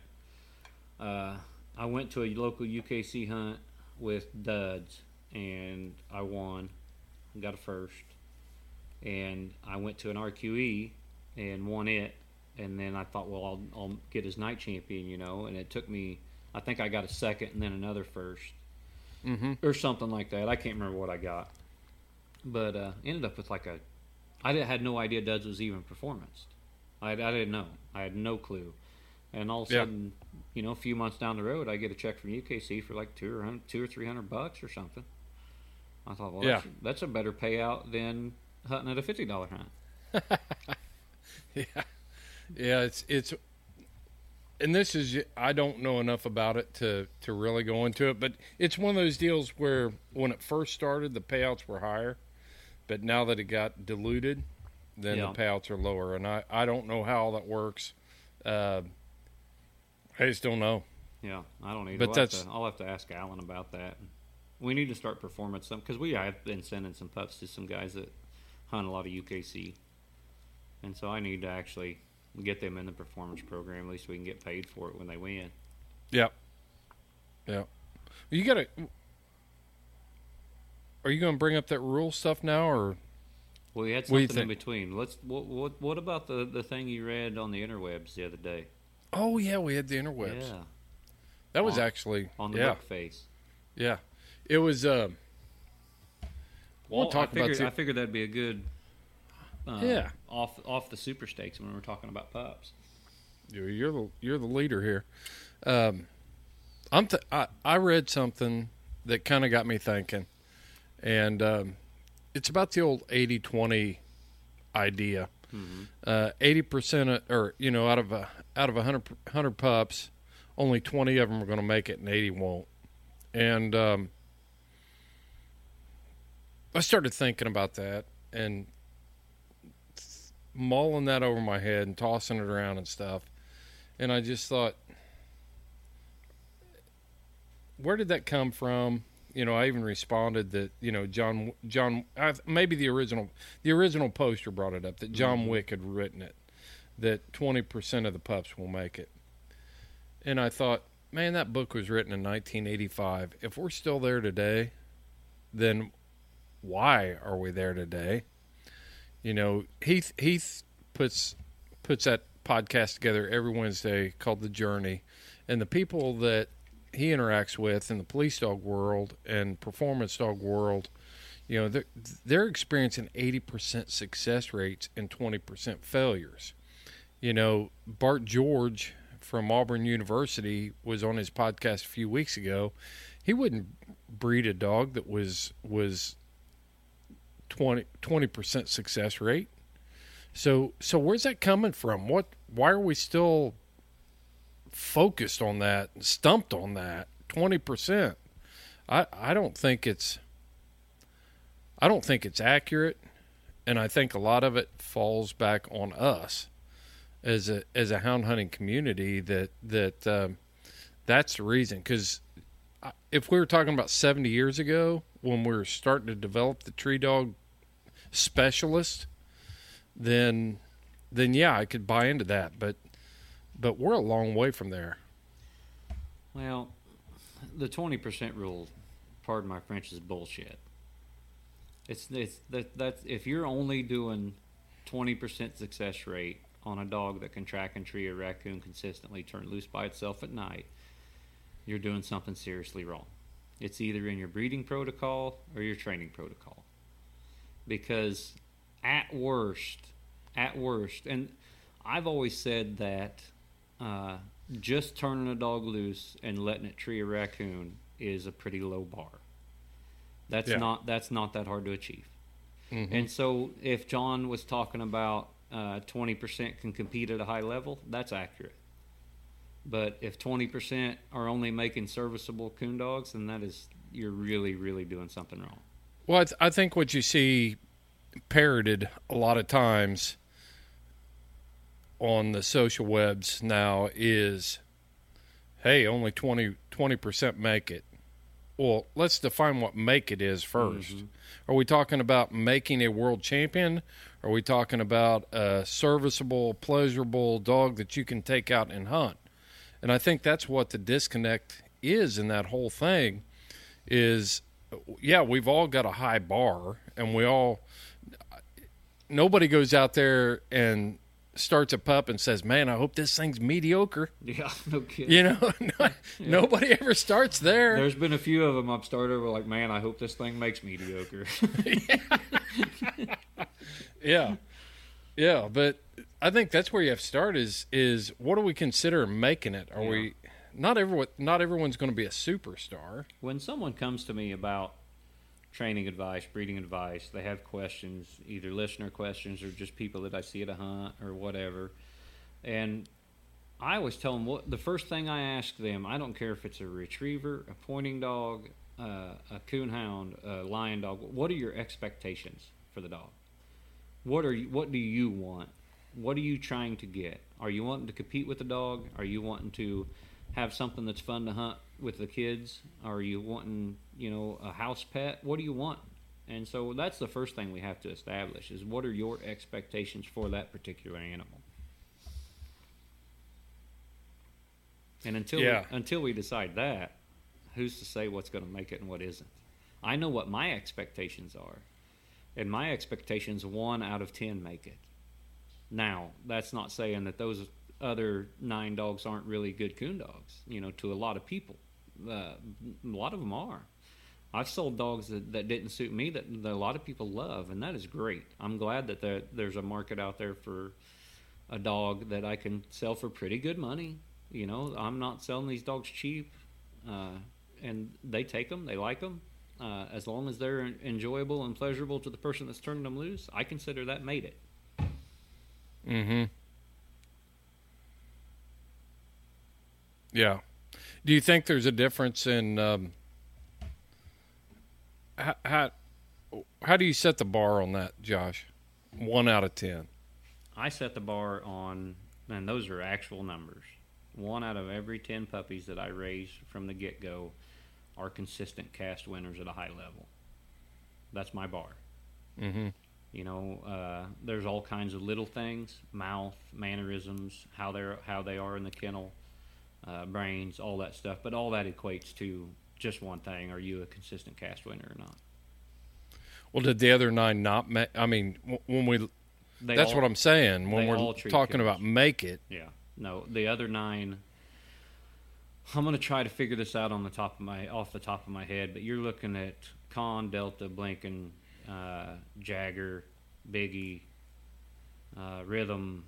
uh, I went to a local UKC hunt with duds, and I won, got a first, and I went to an RQE and won it, and then I thought, well, I'll, I'll get as night champion, you know, and it took me, I think I got a second and then another 1st
Mhm.
or something like that. I can't remember what I got but uh, ended up with like a. I did, had no idea Duds was even performance. I, I didn't know. I had no clue. And all of a
Yeah.
sudden, you know, a few months down the road, I get a check from UKC for like two or two or three hundred bucks or something. I thought, well, that's,
Yeah.
that's a better payout than hunting at a fifty dollar hunt. *laughs*
yeah, yeah. It's it's, and this is I don't know enough about it to to really go into it, but it's one of those deals where when it first started, the payouts were higher, but now that it got diluted, then
Yeah.
the payouts are lower, and I I don't know how that works. Uh, I just don't know.
Yeah, I don't either.
But
I'll
that's-
have to, I'll have to ask Alan about that. We need to start performance some because we have been sending some pups to some guys that hunt a lot of UKC, and so I need to actually get them in the performance program. At least we can get paid for it when they win.
Yep. Yeah. You gotta. Are you going to bring up that rule stuff now, or
Well, we had
you
something in between. Let's. What, what What about the the thing you read on the interwebs the other day?
Oh yeah, we had the interwebs.
Yeah,
That was
On-
actually
on the
yeah,
book face.
yeah. It was. Uh, we'll
I figured,
about.
I figured that'd be a good. Uh,
Yeah.
Off off the super stakes when we're talking about pups.
You're, you're the you're the leader here. Um, I'm th- I I read something that kind of got me thinking, and um, it's about the old 80-20 idea. Uh, Eighty percent, or you know, out of a out of a hundred hundred pups, only twenty of them are going to make it, and eighty won't. And um, I started thinking about that and mulling that over my head and tossing it around and stuff. And I just thought, where did that come from? You know, I even responded that you know John John maybe the original the original poster brought it up that John mm-hmm. Wick had written it that twenty percent of the pups will make it. And I thought, man, that book was written in 1985. If we're still there today, then why are we there today? You know, Heath Heath puts puts that podcast together every Wednesday called The Journey, and the people that he interacts with in the police dog world and performance dog world, you know, they're, they're experiencing 80% success rates and 20% failures. You know, Bart George from Auburn University was on his podcast a few weeks ago. He wouldn't breed a dog that was was 20 percent success rate. So so where's that coming from? What why are we still focused on that, stumped on that? Twenty percent. I I don't think it's I don't think it's accurate, and I think a lot of it falls back on us as a as a hound hunting community that that um, that's the reason because if we were talking about 70 years ago when we were starting to develop the tree dog specialist then then yeah I could buy into that but but we're a long way from there
Well, the twenty percent rule, pardon my French, is bullshit. It's it's that that's if you're only doing twenty percent success rate on a dog that can track and tree a raccoon consistently, turn loose by itself at night, you're doing something seriously wrong. It's either in your breeding protocol or your training protocol. Because at worst, at worst, and I've always said that uh, just turning a dog loose and letting it tree a raccoon is a pretty low bar. That's
Yeah.
not that's not that hard to achieve.
Mhm.
And so, if John was talking about uh, twenty percent can compete at a high level, that's accurate. But if twenty percent are only making serviceable coon dogs, then that is you're really really doing something wrong.
Well, I, th- I think what you see parroted a lot of times on the social webs now is, hey, only 20 percent make it. Well, let's define what make it is 1st mm-hmm. Are we talking about making a world champion? Are we talking about a serviceable, pleasurable dog that you can take out and hunt? And I think that's what the disconnect is in that whole thing is yeah, we've all got a high bar and we all nobody goes out there and starts a pup and says, "Man, I hope this thing's mediocre." *laughs*
Yeah, no kidding.
You know, *laughs* nobody ever starts there.
There's been a few of them I've started with like, man, I hope this thing makes mediocre. *laughs*
Yeah, yeah, but I think that's where you have to start. Is is what do we consider making it? Are
Yeah.
we not everyone? Not everyone's going to be a superstar.
when someone comes to me about training advice, breeding advice, they have questions, either listener questions or just people that I see at a hunt or whatever. And I always tell them what the first thing I ask them. I don't care if it's a retriever, a pointing dog, uh, a coonhound, a lion dog. What are your expectations for the dog? What are you, what do you want? What are you trying to get? Are you wanting to compete with the dog? Are you wanting to have something that's fun to hunt with the kids? Are you wanting, you know, a house pet? What do you want? And so that's the first thing we have to establish is what are your expectations for that particular animal? And until
Yeah.
we, until we decide that, who's to say what's going to make it and what isn't? I know what my expectations are. and my expectations one out of ten make it. Now, that's not saying that those other nine dogs aren't really good coon dogs. You know, to a lot of people, uh, a lot of them are. I've sold dogs that, that didn't suit me that, that a lot of people love, and that is great. I'm glad that there, there's a market out there for a dog that I can sell for pretty good money. You know, I'm not selling these dogs cheap, uh, and they take them, they like them. Uh, as long as they're enjoyable and pleasurable to the person that's turning them loose, I consider that made it.
Mm-hmm. Yeah. Do you think there's a difference in um, how, how how do you set the bar on that, Josh? One out of ten.
I set the bar on, and those are actual numbers. One out of every ten puppies that I raise from the get go are consistent cast winners at a high level. That's my bar.
Mm-hmm.
You know, uh, there's all kinds of little things, mouth, mannerisms, how they're how they are in the kennel, uh, brains, all that stuff. But all that equates to just one thing: Are you a consistent cast winner or not?
Well, did the other nine not make? I mean, when we
They
that's
all-
what I'm saying when we're talking about make it.
Yeah. No, the other nine. I'm gonna try to figure this out on the top of my off the top of my head, but you're looking at Con, Delta, Blinken, uh, Jagger, Biggie, uh, Rhythm.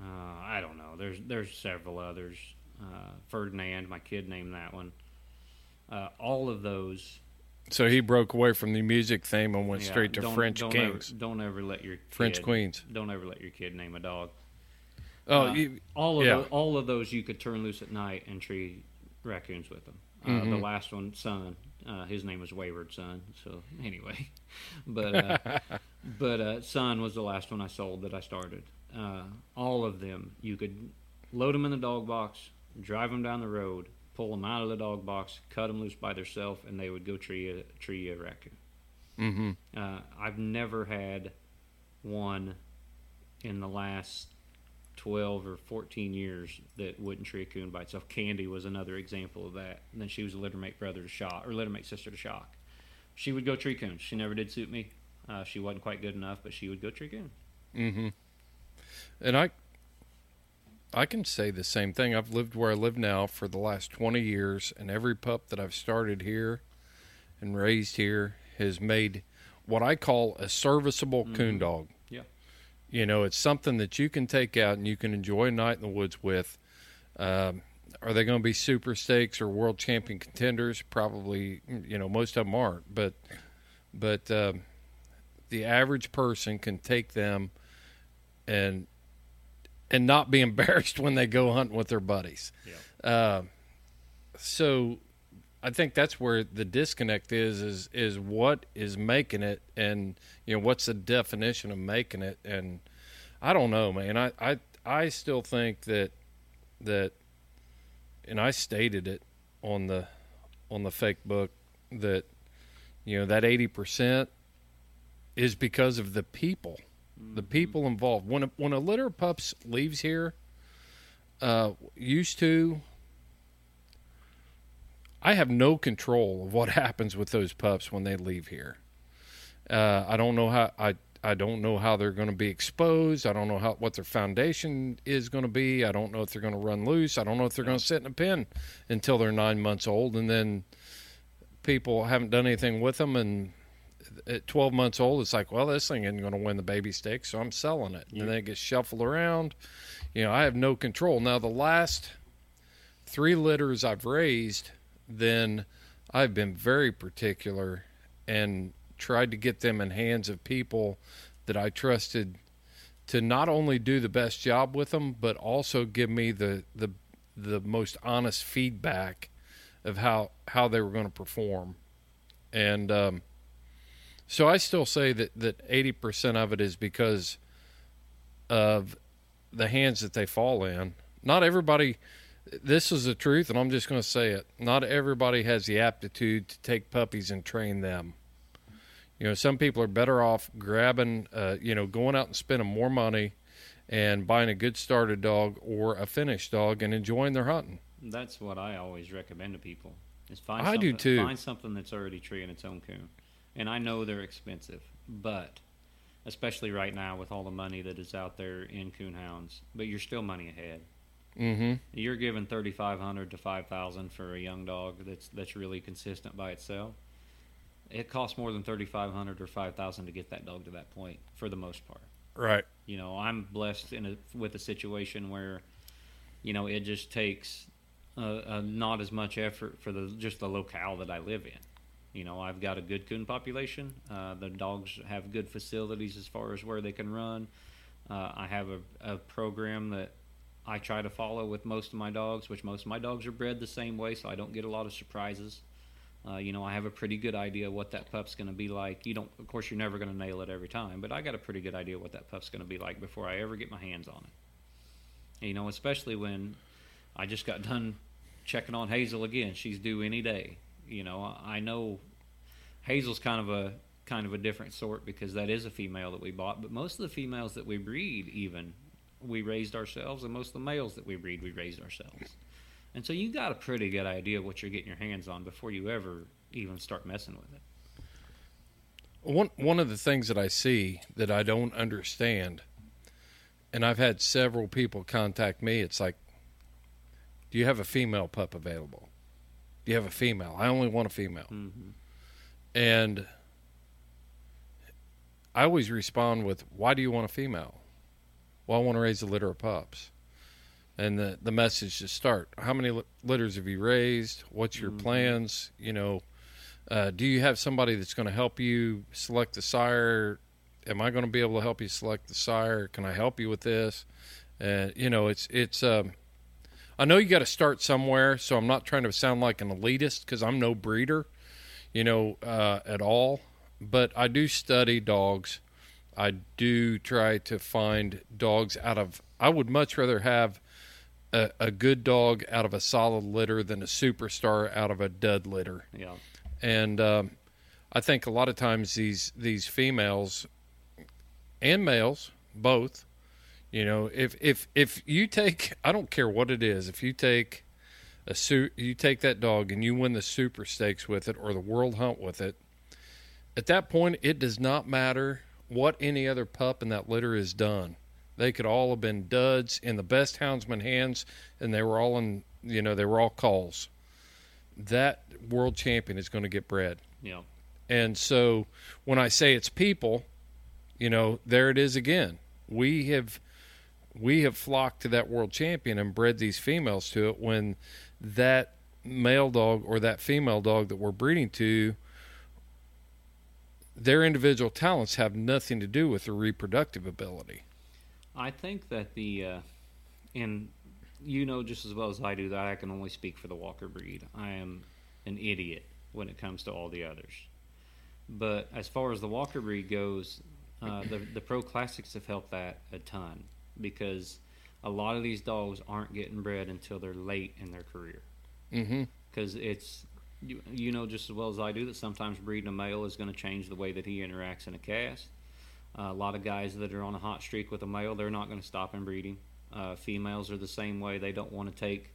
Uh, I don't know. There's there's several others. Uh, Ferdinand, my kid named that one. Uh, all of those.
So he broke away from the music theme and went
yeah,
straight to French
don't
kings,
Ever, don't ever let your
French
kid-
queens.
Don't ever let your kid name a dog.
Oh,
Uh,
you,
all of
yeah.
tho- all of those you could turn loose at night and treat raccoons with them. Uh,
Mm-hmm.
The last one, Son, uh, his name was Wayward Son. So anyway, *laughs* but uh, *laughs* but uh, Son was the last one I sold that I started. Uh, all of them, you could load them in the dog box, drive them down the road, pull them out of the dog box, cut them loose by themselves, and they would go tree a tree a raccoon.
hmm
Uh, I've never had one in the last 12 or 14 years that wouldn't tree a coon by itself. Candy was another example of that. And then she was a littermate brother to Shock, or littermate sister to Shock. She would go tree coons. She never did suit me. Uh, she wasn't quite good enough, but she would go tree coon.
Mm-hmm. And I, I can say the same thing. I've lived where I live now for the last 20 years, and every pup that I've started here and raised here has made what I call a serviceable coon dog.
Yeah.
You know, it's something that you can take out and you can enjoy a night in the woods with. Um, are they going to be super stakes or world champion contenders? Probably, you know, most of them aren't. But, but um, the average person can take them and and not be *laughs* embarrassed when they go hunting with their buddies.
Yeah.
Uh, so I think that's where the disconnect is is is what is making it and you know what's the definition of making it and I don't know man I I I still think that that and I stated it on the on the fake book that you know that 80% is because of the people the people involved when a, when a litter of pups leaves here uh used to I have no control of what *laughs* happens with those pups when they leave here. Uh, I don't know how I I don't know how they're going to be exposed. I don't know how what their foundation is going to be. I don't know if they're going to run loose. I don't know if they're going to sit in a pen until they're nine months old, and then people haven't done anything with them. And at twelve months old, it's like, well, this thing isn't going to win the baby stakes, so I'm selling it. And then it gets shuffled around. You know, I have no control. Now the last three litters I've raised then I've been very particular and tried to get them in hands of people that I trusted to not only do the best job with them, but also give me the the the most honest feedback of how how they were going to perform. And um, so I still say that that eighty percent of it is because of the hands that they fall in. Not everybody this is the truth, and I'm just going to say it. Not everybody has the aptitude to take puppies and train them. You know, some people are better off grabbing, uh, you know, going out and spending more money and buying a good started dog or a finished dog and enjoying their hunting.
That's what I always recommend to people. Is find
I do too.
Find something that's already treeing its own coon, and I know they're expensive, but especially right now with all the money that is out there in coonhounds, but you're still money ahead.
Mm-hmm.
You're giving thirty five hundred to five thousand for a young dog that's that's really consistent by itself. It costs more than thirty five hundred or five thousand to get that dog to that point for the most part.
Right.
You know, I'm blessed in a, with a situation where, you know, it just takes uh, uh, not as much effort for the just the locale that I live in. You know, I've got a good coon population. Uh, the dogs have good facilities as far as where they can run. Uh, I have a, a program that I try to follow with most of my dogs, which most of my dogs are bred the same way, so I don't get a lot of surprises. Uh, you know, I have a pretty good idea what that pup's going to be like. You don't, of course, you're never going to nail it every time, but I got a pretty good idea what that pup's going to be like before I ever get my hands on it. You know, especially when I just got done checking on Hazel again. She's due any day. You know, I know Hazel's kind of a kind of a different sort because that is a female that we bought, but most of the females that we breed, even we raised ourselves, and most of the males that we breed, we raised ourselves. And so you got a pretty good idea of what you're getting your hands on before you ever even start messing with it.
One one of the things that I see that I don't understand, and I've had several people contact me. It's like, do you have a female pup available? You have a female? I only want a female.
Mm-hmm.
And I always respond with, "Why do you want a female?" Well, I want to raise a litter of pups. And the the message to start: How many litters have you raised? What's your
Mhm.
plans? You know, uh, do you have somebody that's going to help you select the sire? Am I going to be able to help you select the sire? Can I help you with this? And you know, it's it's. Um, I know you got to start somewhere, so I'm not trying to sound like an elitist because I'm no breeder, you know, uh, at all. But I do study dogs. I do try to find dogs out of. I would much rather have a, a good dog out of a solid litter than a superstar out of a dud litter
Yeah.
and um, I think a lot of times these these females and males both, you know, if if if you take, *laughs* I don't care what it is, if you take a suit, you take that dog and you win the super stakes with it or the world hunt with it. At that point, it does not matter what any other pup in that litter has done. They could all have been duds in the best houndsman hands, and they were all in, you know, they were all calls. That world champion is going to get bred.
Yeah.
And so when I say it's people, you know, there it is again. We have we have flocked to that world champion and bred these females to it when that male dog or that female dog that we're breeding to their individual talents have nothing to do with their reproductive ability.
I think that the, uh, and you know just as well as I do that I can only speak for the Walker breed. I am an idiot when it comes to all the others. But as far as the Walker breed goes, uh, the the pro classics have helped that a ton because a lot of these dogs aren't getting bred until they're late in their career
Mm-hmm.
because it's you, you know just as well as I do that sometimes breeding a male is going to change the way that he interacts in a cast. Uh, a lot of guys that are on a hot streak with a male, they're not going to stop in breeding. Uh, females are the same way; they don't want to take,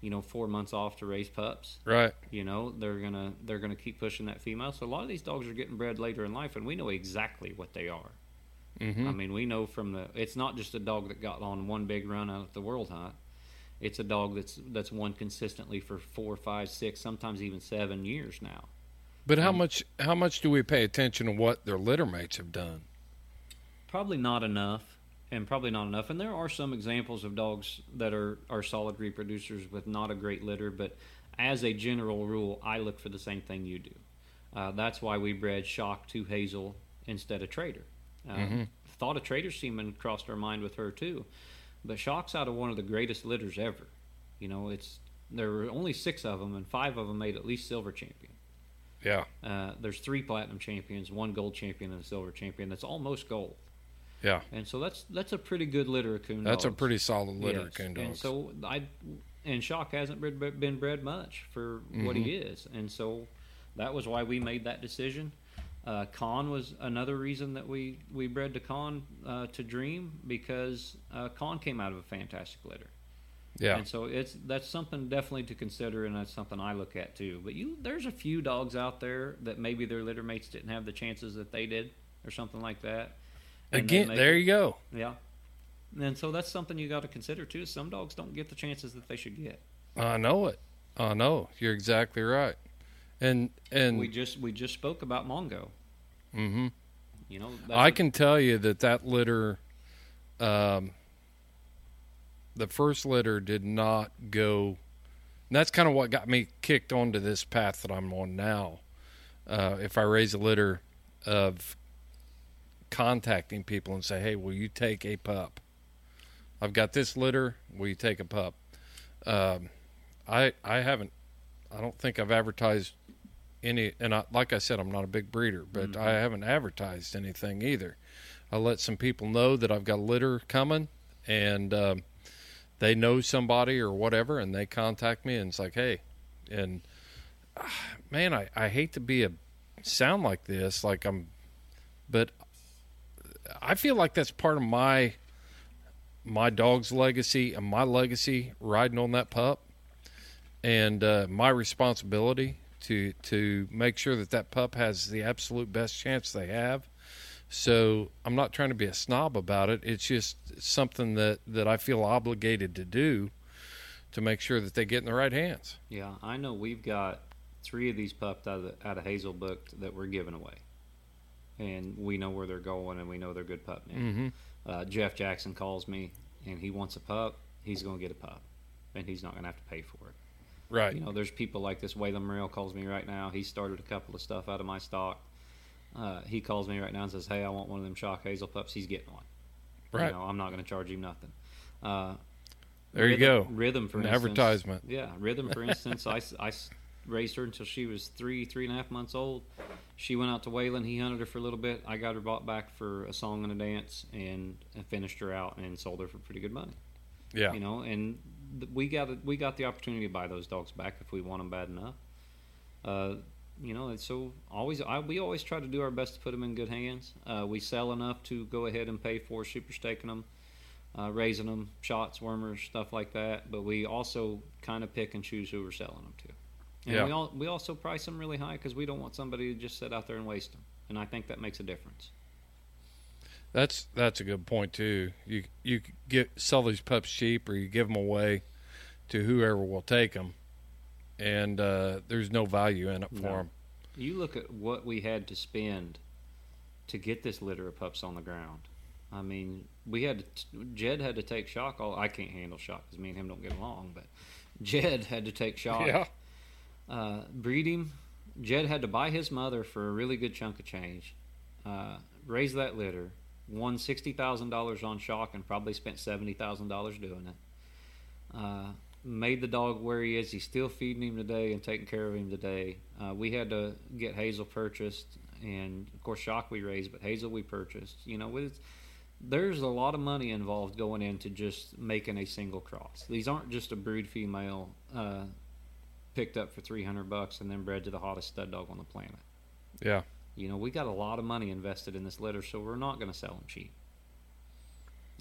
you know, four months off to raise pups.
Right.
You know, they're gonna they're gonna keep pushing that female. So a lot of these dogs are getting bred later in life, and we know exactly what they are.
Mm-hmm.
I mean, we know from the. It's not just a dog that got on one big run out at the World Hunt. It's a dog that's that's won consistently for four, five, six, sometimes even seven years now.
But how much how much do we pay attention to what their litter mates have done?
Probably not enough, and probably not enough. And there are some examples of dogs that are are solid reproducers with not a great litter, but as a general rule, I look for the same thing you do. Uh, that's why we bred Shock to Hazel instead of Trader. Uh,
Mhm.
Thought of Trader semen crossed our mind with her too, but Shock's out of one of the greatest litters ever. You know, it's there were only six of them, and five of them made at least silver champion.
Yeah.
Uh, there's three platinum champions, one gold champion, and a silver champion. That's almost gold.
Yeah.
And so that's that's a pretty good litter of coon
That's a pretty solid litter
Yes.
of coon
And so I and Shock hasn't been bred much for what he is, and so that was why we made that decision. Uh, Con was another reason that we we bred to Con uh, to Dream because uh, Con came out of a fantastic litter.
Yeah.
And so it's that's something definitely to consider, and that's something I look at too. But you, there's a few dogs out there that maybe their litter mates didn't have the chances that they did, or something like that. And
Again,
make
there you go.
Yeah. And so that's something you got to consider too. Some dogs don't get the chances that they should get.
I know it. I know. You're exactly right. And and
we just we just spoke about Mongo.
hmm
You know,
I can tell you that that litter, um, the first litter did not go. And that's kind of what got me kicked onto this path that I'm on now. Uh, if I raise a litter of contacting people and say, "Hey, will you take a pup? I've got this litter. Will you take a pup?" Um, I I haven't. I don't think I've advertised any. And I, like I said, I'm not a big breeder, but I haven't advertised anything either. I let some people know that I've got litter coming, and um, they know somebody or whatever, and they contact me, and it's like, hey, and ah, *sighs* man, I I hate to be a sound like this, like I'm, but I feel like that's part of my my dog's legacy and my legacy riding on that pup and uh, my responsibility to to make sure that that pup has the absolute best chance they have so I'm not trying to be a snob about it it's just something that that I feel obligated to do to make sure that they get in the right hands
Yeah, I know we've got three of these pups out of, the, out of Hazel booked that we're giving away, and we know where they're going, and we know they're good pup names.
mm-hmm.
Uh, Jeff Jackson calls me, and he wants a pup. He's going to get a pup, and he's not going to have to pay for it.
Right
You know, there's people like this. Waylon Morrell calls me right now. He started a couple of stuff out of my stock. Uh, he calls me right now and says, "Hey, I want one of them shock hazel pups. He's getting one.
right
You know, I'm not going to charge him nothing." Uh,
there you
Rhythm-
go
Rhythm, for
An
instance,
advertisement.
Yeah, Rhythm, for *laughs* instance, I, I raised her until she was three, three and a half months old. She went out to Waylon. He hunted her for a little bit. I got her bought back for a song and a dance, and, and finished her out and sold her for pretty good money.
yeah
You know, and we got we got the opportunity to buy those dogs back if we want them bad enough. Uh, you know, so always I, we always try to do our best to put them in good hands. Uh, we sell enough to go ahead and pay for super staking them, uh, raising them, shots, wormers, stuff like that. But we also kind of pick and choose who we're selling them to. And
Yeah.
we all, we also price them really high because we don't want somebody to just sit out there and waste them. And I think that makes a difference.
That's that's a good point too. You you get sell these pups cheap, or you give them away to whoever will take them, and uh, there's no value in it for
No.
them.
You look at what we had to spend to get this litter of pups on the ground. I mean, we had to, Jed had to take shock. All I can't handle shock because me and him don't get along. But Jed had to take shock.
Yeah,
Uh, breed him. Jed had to buy his mother for a really good chunk of change. Uh, raise that litter. Won sixty thousand dollars on shock and probably spent seventy thousand dollars doing it. Uh, made the dog where he is. He's still feeding him today and taking care of him today. Uh, we had to get Hazel purchased, and of course Shock we raised, but Hazel we purchased. You know, with there's a lot of money involved going into just making a single cross. These aren't just a brood female uh, picked up for three hundred bucks and then bred to the hottest stud dog on the planet.
yeah,
You know, we got a lot of money invested in this litter, so we're not going to sell them cheap.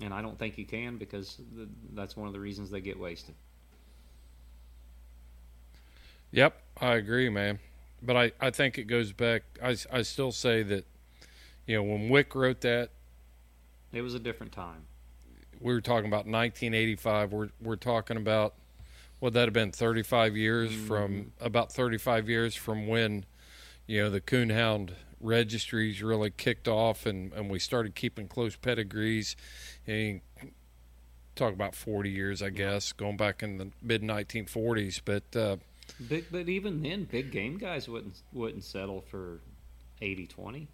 And I don't think you can because th that's one of the reasons they get wasted.
yep. I agree, man. But I, I think it goes back. I, I still say that, you know, when Wick wrote that,
It was a different time.
we were talking about 1985. We're we're talking about would that have been 35 years from mm. about 35 years from when you know the coonhound registries really kicked off and and we started keeping close pedigrees and talk about 40 years I guess going back in the mid 1940s but uh
Big, but even then, big game guys wouldn't wouldn't settle for 80-20.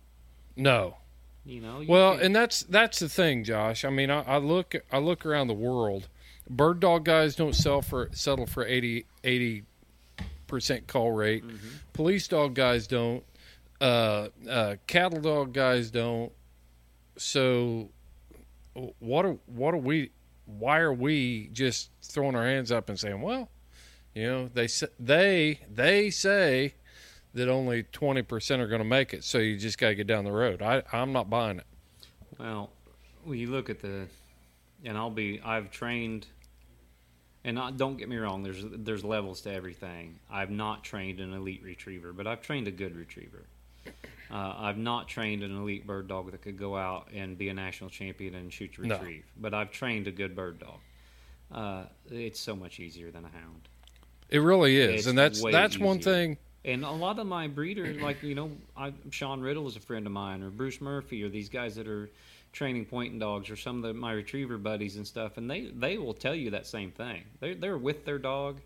no
You know. You
Well,
can't-
and that's that's the thing, Josh. I mean, I, I look I look around the world. Bird dog guys don't sell for settle for 80 percent call rate. Police dog guys don't. Uh, uh, cattle dog guys don't. So, what are what are we? Why are we just throwing our hands up and saying, well, you know, they they they say that only twenty percent are going to make it, so you just got to get down the road. I I'm not buying it.
Well, when you look at the, and I'll be, I've trained And not, don't get me wrong, there's there's levels to everything. I've not trained an elite retriever, but I've trained a good retriever. Uh, I've not trained an elite bird dog that could go out and be a national champion and shoot to
No.
retrieve. But I've trained a good bird dog. Uh, it's so much easier than a hound.
It really is,
It's
and that's that's one thing.
And a lot of my breeders, like you know, I, Sean Riddle is a friend of mine, or Bruce Murphy, or these guys that are training pointing dogs, or some of the, my retriever buddies and stuff, and they they will tell you that same thing. They're they're with their dog,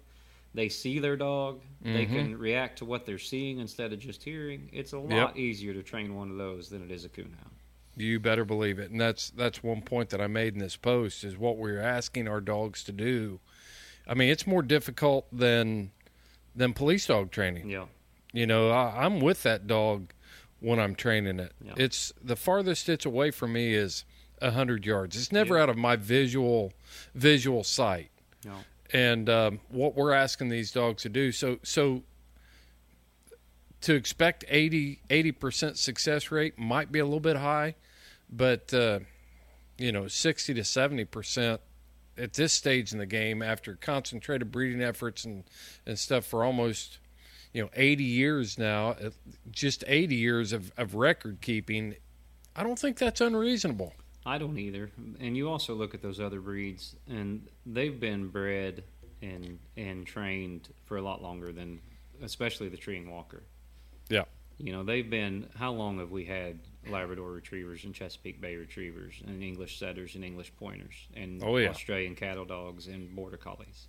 they see their dog, they
Mm-hmm.
can react to what they're seeing instead of just hearing. It's a lot
Yep.
easier to train one of those than it is a coonhound.
You better believe it, and that's that's one point that I made in this post is what we're asking our dogs to do. I mean, it's more difficult than than police dog training.
Yeah,
You know, I, I'm with that dog when I'm training it.
Yeah.
It's the farthest it's away from me is a hundred yards. It's never
Yeah.
out of my visual visual sight.
yeah,
And um, what we're asking these dogs to do, so so to expect 80 percent success rate might be a little bit high, but uh, you know, sixty to seventy percent at this stage in the game after concentrated breeding efforts and and stuff for almost you know 80 years now just 80 years of, of record keeping i don't think that's unreasonable
I don't either. And you also look at those other breeds, and they've been bred and and trained for a lot longer than, especially the Treeing Walker.
Yeah.
You know, they've been. How long have we had Labrador retrievers and Chesapeake Bay retrievers and English setters and English pointers and
Oh, yeah.
Australian cattle dogs and border collies?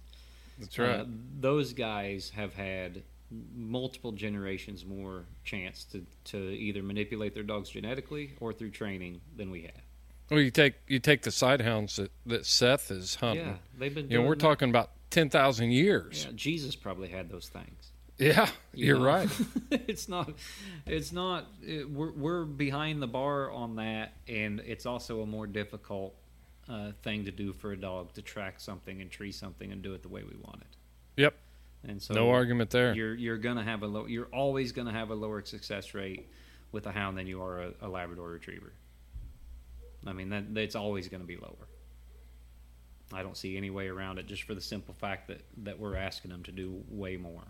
that's
Uh, those guys have had multiple generations more chance to, to either manipulate their dogs genetically or through training than we have.
Well you take you take the sighthounds that, that seth is hunting
Yeah, they've been.
you know we're
that.
talking about 10,000 years
Yeah, Jesus probably had those things.
yeah,
you
you're
know?
right *laughs*
it's not. It's not. It, we're we're behind the bar on that, and it's also a more difficult uh, thing to do for a dog to track something and tree something and do it the way we want it.
Yep.
And so
no argument there
You're you're gonna have a low. You're always gonna have a lower success rate with a hound than you are a, a Labrador Retriever. I mean that that's always going to be lower. I don't see any way around it, just for the simple fact that that we're asking them to do way more.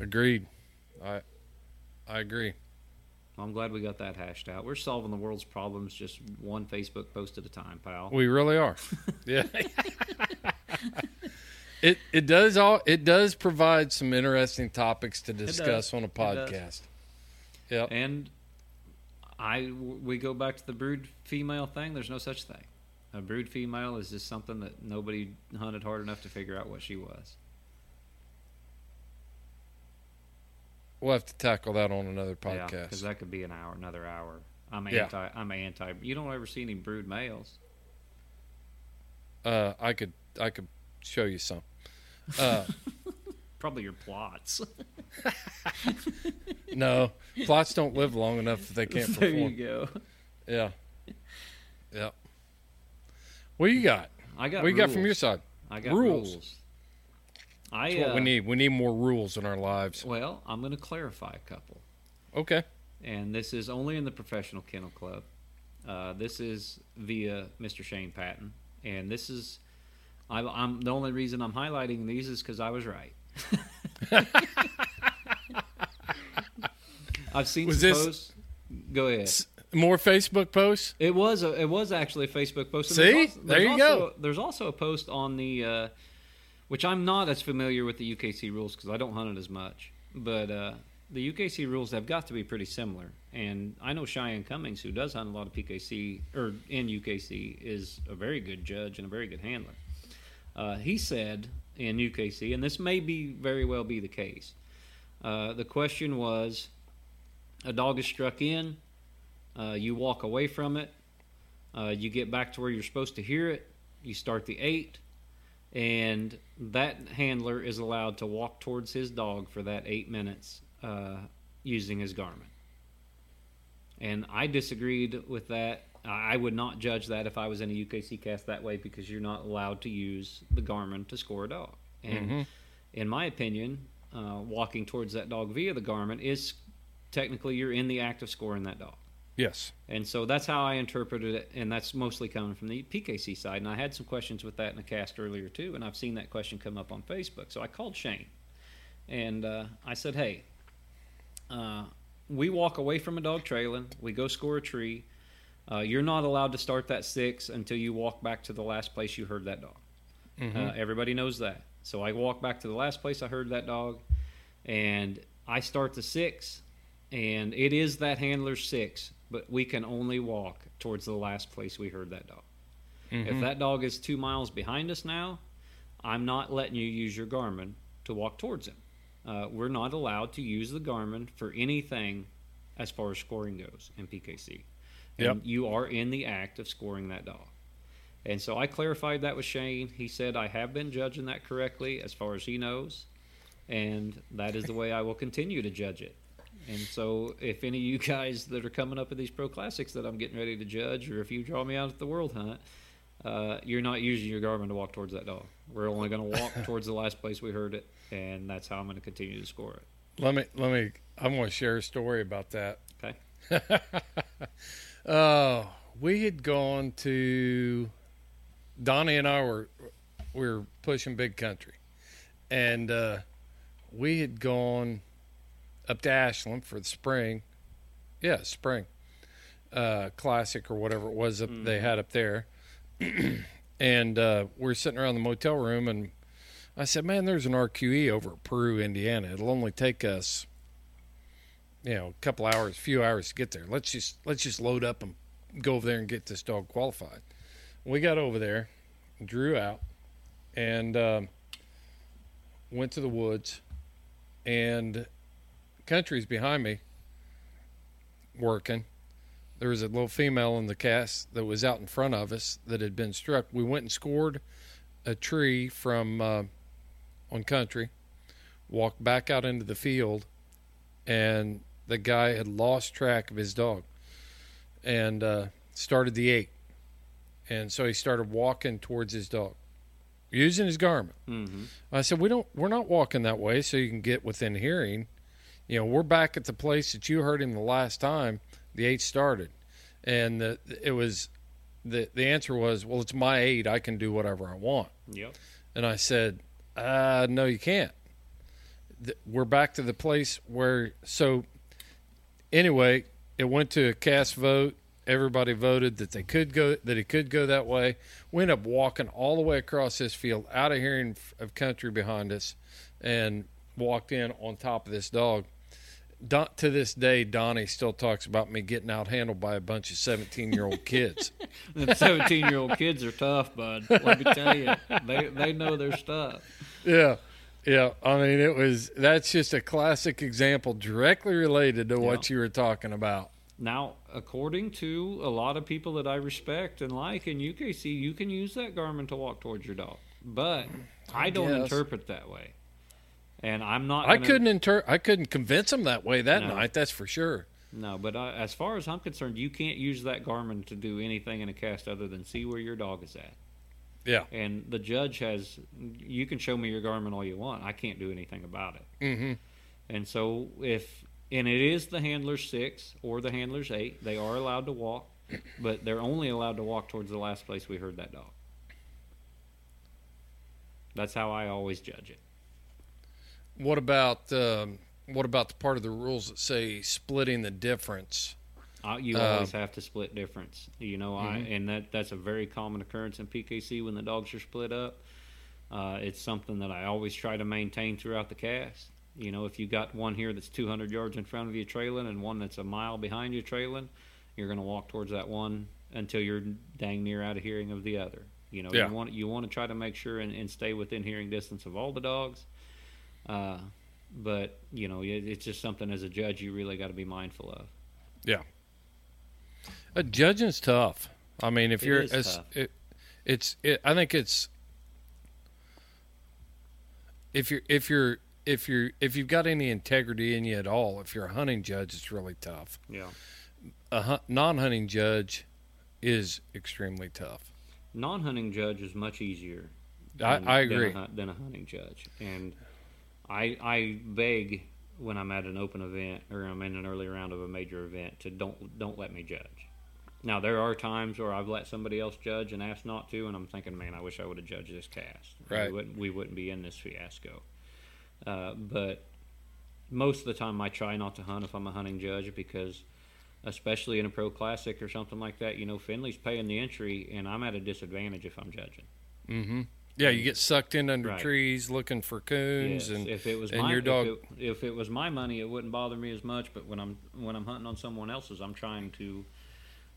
agreed i i agree
I'm glad we got that hashed out. We're solving the world's problems just one Facebook post at a time, pal.
We really are. *laughs* yeah. it it does all it does provide some interesting topics to discuss on a podcast. Yep.
And I we go back to the brood female thing. There's no such thing. A brood female is just something that nobody hunted hard enough to figure out what she was.
We'll have to tackle that on another podcast.
because that could be an hour, another hour. I'm
Yeah.
anti. I'm anti. You don't ever see any brood males.
uh, I could I could show you some. Uh, *laughs*
Probably your Plotts. *laughs*
no, Plotts don't live long enough if they can't
there you go.
Yeah. Yeah. What you got?
I got.
What you got from your side?
I got
rules?
rules. I
That's what
uh,
we need. We need more rules in our lives.
Well, I'm going to clarify a couple.
Okay.
and this is only in the professional kennel club. Uh, this is via Mr. Shane Patton, and this is I, I'm the only reason I'm highlighting these is because I was right. *laughs* I've seen
Was
some
this-
posts. Go ahead.
More Facebook posts.
It was a, it was actually a Facebook post. And
See?
there's also-
There you
also-
go.
There's also a post on the, uh, which I'm not as familiar with the UKC rules because I don't hunt it as much. But uh, the UKC rules have got to be pretty similar. And I know Cheyenne Cummings, who does hunt a lot of PKC or in UKC, is a very good judge and a very good handler. Uh, he said in UKC, and this may be very well be the case. Uh, the question was, a dog is struck in. Uh, you walk away from it. Uh, you get back to where you're supposed to hear it. You start the eight, and that handler is allowed to walk towards his dog for that eight minutes uh, using his Garmin. And I disagreed with that. I would not judge that if I was in a UKC cast that way because you're not allowed to use the Garmin to score a dog. And
Mhm.
in my opinion, uh, walking towards that dog via the Garmin is technically you're in the act of scoring that dog.
Yes.
And so that's how I interpreted it, and that's mostly coming from the PKC side. And I had some questions with that in the cast earlier too, and I've seen that question come up on Facebook. So I called Shane, and uh, I said, "Hey, uh, we walk away from a dog trailing, we go score a tree. Uh, you're not allowed to start that six until you walk back to the last place you heard that dog. Uh, everybody knows that. So I walk back to the last place I heard that dog, and I start the six, and it is that handler's six, but we can only walk towards the last place we heard that dog. If that dog is two miles behind us now, I'm not letting you use your Garmin to walk towards him. Uh, we're not allowed to use the Garmin for anything as far as scoring goes in PKC. And
Yep.
you are in the act of scoring that dog. And so I clarified that with Shane. He said I have been judging that correctly as far as he knows, and that is the way I will continue to judge it. And so, if any of you guys that are coming up at these pro classics that I'm getting ready to judge, or if you draw me out at the World Hunt, uh, you're not using your Garmin to walk towards that dog. We're only going to walk *laughs* towards the last place we heard it, and that's how I'm going to continue to score it.
Let me let me. I'm going to share a story about that.
Okay. *laughs*
Oh, we had gone to Donnie and I were we were pushing big country, and uh, we had gone up to Ashland for the spring. Yeah, spring uh, classic or whatever it was that they had up there, *clears throat* and uh, we are sitting around the motel room, and I said, "Man, there's an RQE over at Peru, Indiana. It'll only take us." You know, a couple hours, few hours to get there. Let's just let's just load up and go over there and get this dog qualified. We got over there, drew out, and um, went to the woods, and country's behind me, working. There was a little female in the cast that was out in front of us that had been struck. We went and scored a tree from uh, on country, walked back out into the field, and the guy had lost track of his dog and uh, started the eight. And so he started walking towards his dog using his Garmin.
Mm-hmm.
I said, "We don't. We're not walking that way, so you can get within hearing. You know, we're back at the place that you heard him the last time the eight started, and the, it was the the answer was, well, it's my eight. I can do whatever I want.
Yep.
And I said, uh, no, you can't. We're back to the place where, so anyway, it went to a cast vote. Everybody voted that they could go, that it could go that way. We ended up walking all the way across this field, out of hearing of country behind us, and walked in on top of this dog. Don, to this day, Donnie still talks about me getting out handled by a bunch of 17 year old *laughs* kids.
The 17 year old kids are tough, bud. Let me tell you, they they know their stuff.
Yeah. Yeah. I mean, it was, that's just a classic example directly related to what you were talking about.
Now, according to a lot of people that I respect and like in UKC, you can use that Garmin to walk towards your dog, but I don't
guess.
interpret that way. And I'm not.
I
gonna-
couldn't inter- I couldn't convince him that way that
No.
night. That's for sure.
No, but I, as far as I'm concerned, you can't use that Garmin to do anything in a cast other than see where your dog is at.
Yeah.
And the judge has. You can show me your Garmin all you want. I can't do anything about it.
Mm-hmm.
And so if and it is the handler's six or the handler's eight, they are allowed to walk, but they're only allowed to walk towards the last place we heard that dog. That's how I always judge it.
What about um, what about the part of the rules that say splitting the difference?
Uh, you
Uh,
always have to split difference. You know, I and that that's a very common occurrence in PKC when the dogs are split up. Uh, it's something that I always try to maintain throughout the cast. You know, if you got one here that's 200 yards in front of you trailing and one that's a mile behind you trailing, you're going to walk towards that one until you're dang near out of hearing of the other. You know,
Yeah.
you want you want to try to make sure and, and stay within hearing distance of all the dogs. Uh, but you know, it, it's just something as a judge you really got to be mindful of.
Uh, judging's tough. I mean, if
It
you're
tough.
it, it's it, I think it's if you're if you're if you're if you've got any integrity in you at all, if you're a hunting judge, it's really tough.
Yeah.
A hun- non-hunting judge is extremely tough.
non-hunting judge is much easier.
I-
than-
I
than a
agree.
Than a, hunting judge, and I I beg when I'm at an open event or I'm in an early round of a major event to don't don't let me judge. Now there are times where I've let somebody else judge and asked not to, and I'm thinking, man, I wish I would have judged this cast.
Right.
We wouldn't, we wouldn't be in this fiasco. Uh, but most of the time, I try not to hunt if I'm a hunting judge because, especially in a pro classic or something like that, you know, Finley's paying the entry, and I'm at a disadvantage if I'm judging.
Mm-hmm. Yeah, you get sucked in under
Right.
trees looking for coons,
Yes,
and
if it was
and
my
your dog-
if, it, if it was my money, it wouldn't bother me as much. But when I'm when I'm hunting on someone else's, I'm trying to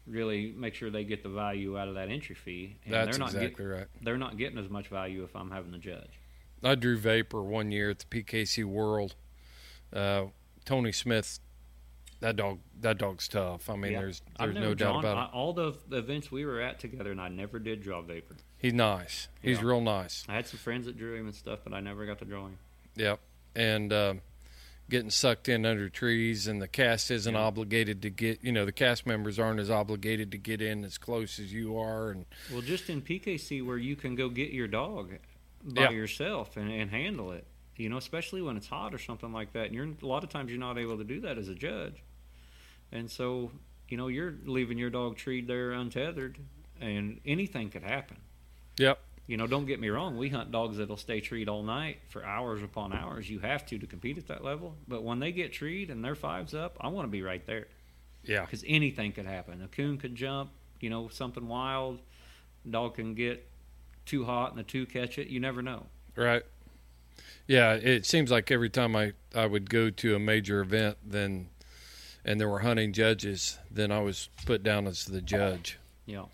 really make sure they get the value out of that entry fee. And
that's
they're not get-
right.
they're not getting as much value if I'm having the judge.
I drew vapor one year at the PKC World. Uh, Tony Smith, that dog, that dog's tough. I mean,
Yeah.
there's there's no doubt
drawn-
about
I,
it.
all the, the events we were at together, and I never did draw vapor.
He's nice. He's
Yeah.
real nice.
I had some friends that drew him and stuff, but I never got to draw him.
Yep. And uh, getting sucked in under trees, and the cast isn't
Yeah.
obligated to get. You know, the cast members aren't as obligated to get in as close as you are, and
Well, just in PKC where you can go get your dog by
Yeah.
yourself and, and handle it, you know, especially when it's hot or something like that. And you're a lot of times you're not able to do that as a judge, and so you know you're leaving your dog treed there untethered, and anything could happen.
Yep.
You know, don't get me wrong. We hunt dogs that'll stay treed all night for hours upon hours. You have to to compete at that level. But when they get treed and their fives up, I want to be right there
Yeah.
because anything could happen. A coon could jump, you know, something wild. Dog can get too hot and the two catch it. You never know.
Right. Yeah, it seems like every time I, I would go to a major event, then and there were hunting judges, then I was put down as the judge.
Yeah.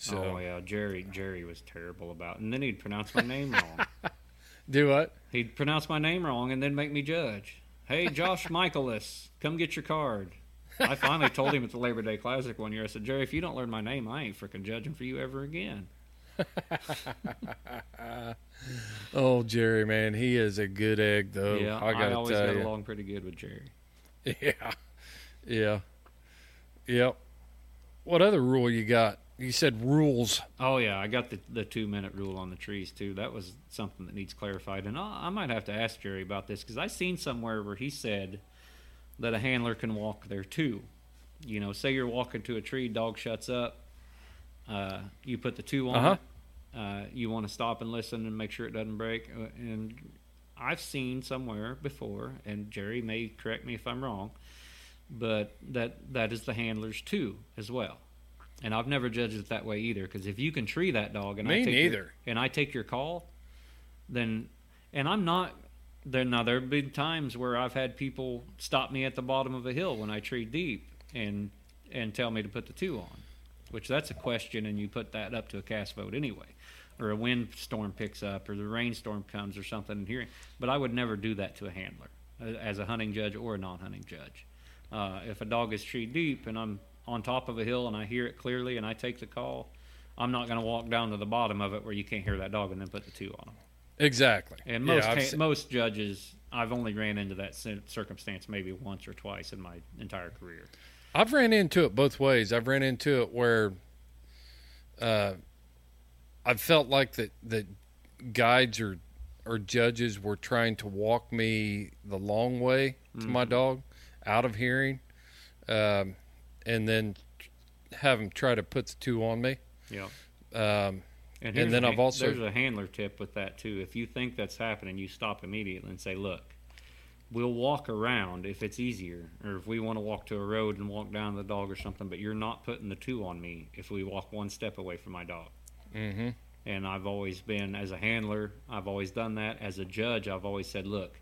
So
Oh yeah, Jerry. Jerry was terrible about, it. and then he'd pronounce my name wrong. *laughs*
do what?
He'd pronounce my name wrong and then make me judge. Hey, Josh *laughs* Michaelis, come get your card. I finally told him at the Labor Day Classic one year. I said, Jerry, if you don't learn my name, I ain't freaking judging for you ever again. *laughs*
Oh, Jerry, man, he is a good egg, though.
yeah,
I gotta
always
tell
got
you.
along pretty good with Jerry.
Yeah, yeah, yep. What other rule you got? You said rules.
Oh yeah, I got the the two minute rule on the trees too. That was something that needs clarified, and I, I might have to ask Jerry about this because I seen somewhere where he said that a handler can walk there too. You know, say you're walking to a tree, dog shuts up, uh, you put the two on
Uh-huh.
it. Uh, you want to stop and listen and make sure it doesn't break. Uh, and I've seen somewhere before, and Jerry may correct me if I'm wrong, but that that is the handlers too as well. And I've never judged it that way either. Because if you can tree that dog, and
Me
I take
neither.
Your, and I take your call, then, and I'm not. There now there have been times where I've had people stop me at the bottom of a hill when I tree deep, and and tell me to put the two on, which that's a question, and you put that up to a cast vote anyway, or a windstorm picks up, or the rainstorm comes, or something. Here, but I would never do that to a handler, uh, as a hunting judge or a non-hunting judge. Uh, if a dog is tree deep and I'm on top of a hill and I hear it clearly and I take the call, I'm not going to walk down to the bottom of it where you can't hear that dog and then put the two on them.
Exactly.
And most ca- most judges, I've only ran into that circumstance maybe once or twice in my entire career.
I've ran into it both ways. I've ran into it where uh, I've felt like that that guides or or judges were trying to walk me the long way to my
Mm-hmm.
dog out of hearing, um, and then have them try to put the two on me.
Yeah.
Um,
And,
And then I've also-
there's a handler tip with that too. If you think that's happening, you stop immediately and say, "Look, we'll walk around if it's easier, or if we want to walk to a road and walk down the dog or something. But you're not putting the two on me if we walk one step away from my dog."
mhm.
And I've always been as a handler, I've always done that. As a judge, I've always said, "Look,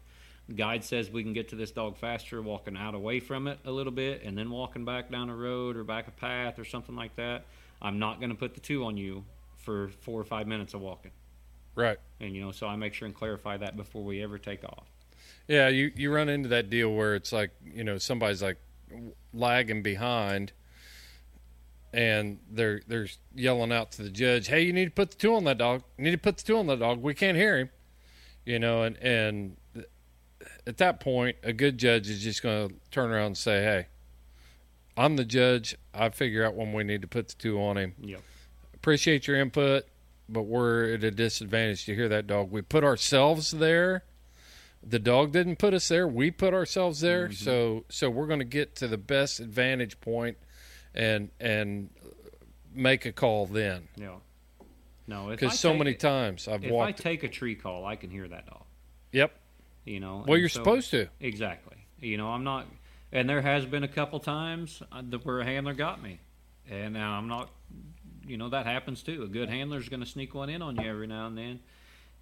guide says we can get to this dog faster walking out away from it a little bit, and then walking back down a road or back a path or something like that. I'm not going to put the two on you." For four or five minutes of walking.
Right.
And you know, so I make sure and clarify that before we ever take off.
Yeah, you you run into that deal where it's like you know somebody's like lagging behind, and they're they're yelling out to the judge, "Hey, you need to put the two on that dog. You need to put the two on that dog. We can't hear him." You know, and and at that point, a good judge is just going to turn around and say, "Hey, I'm the judge. I figure out when we need to put the two on him.
Yep.
Appreciate your input, but we're at a disadvantage to hear that dog. We put ourselves there." the dog didn't put us there; we put ourselves there. Mm-hmm. So so we're going to get to the best advantage point, and and make a call then.
Yeah. No,
Because so many times I've
If I take a tree call, I can hear that dog.
yep.
You know.
Well, you're
so-
supposed to.
Exactly. You know, I'm not, and there has been a couple times uh, that where a handler got me, and now I'm not. You know that happens too. A good handler's going to sneak one in on you every now and then,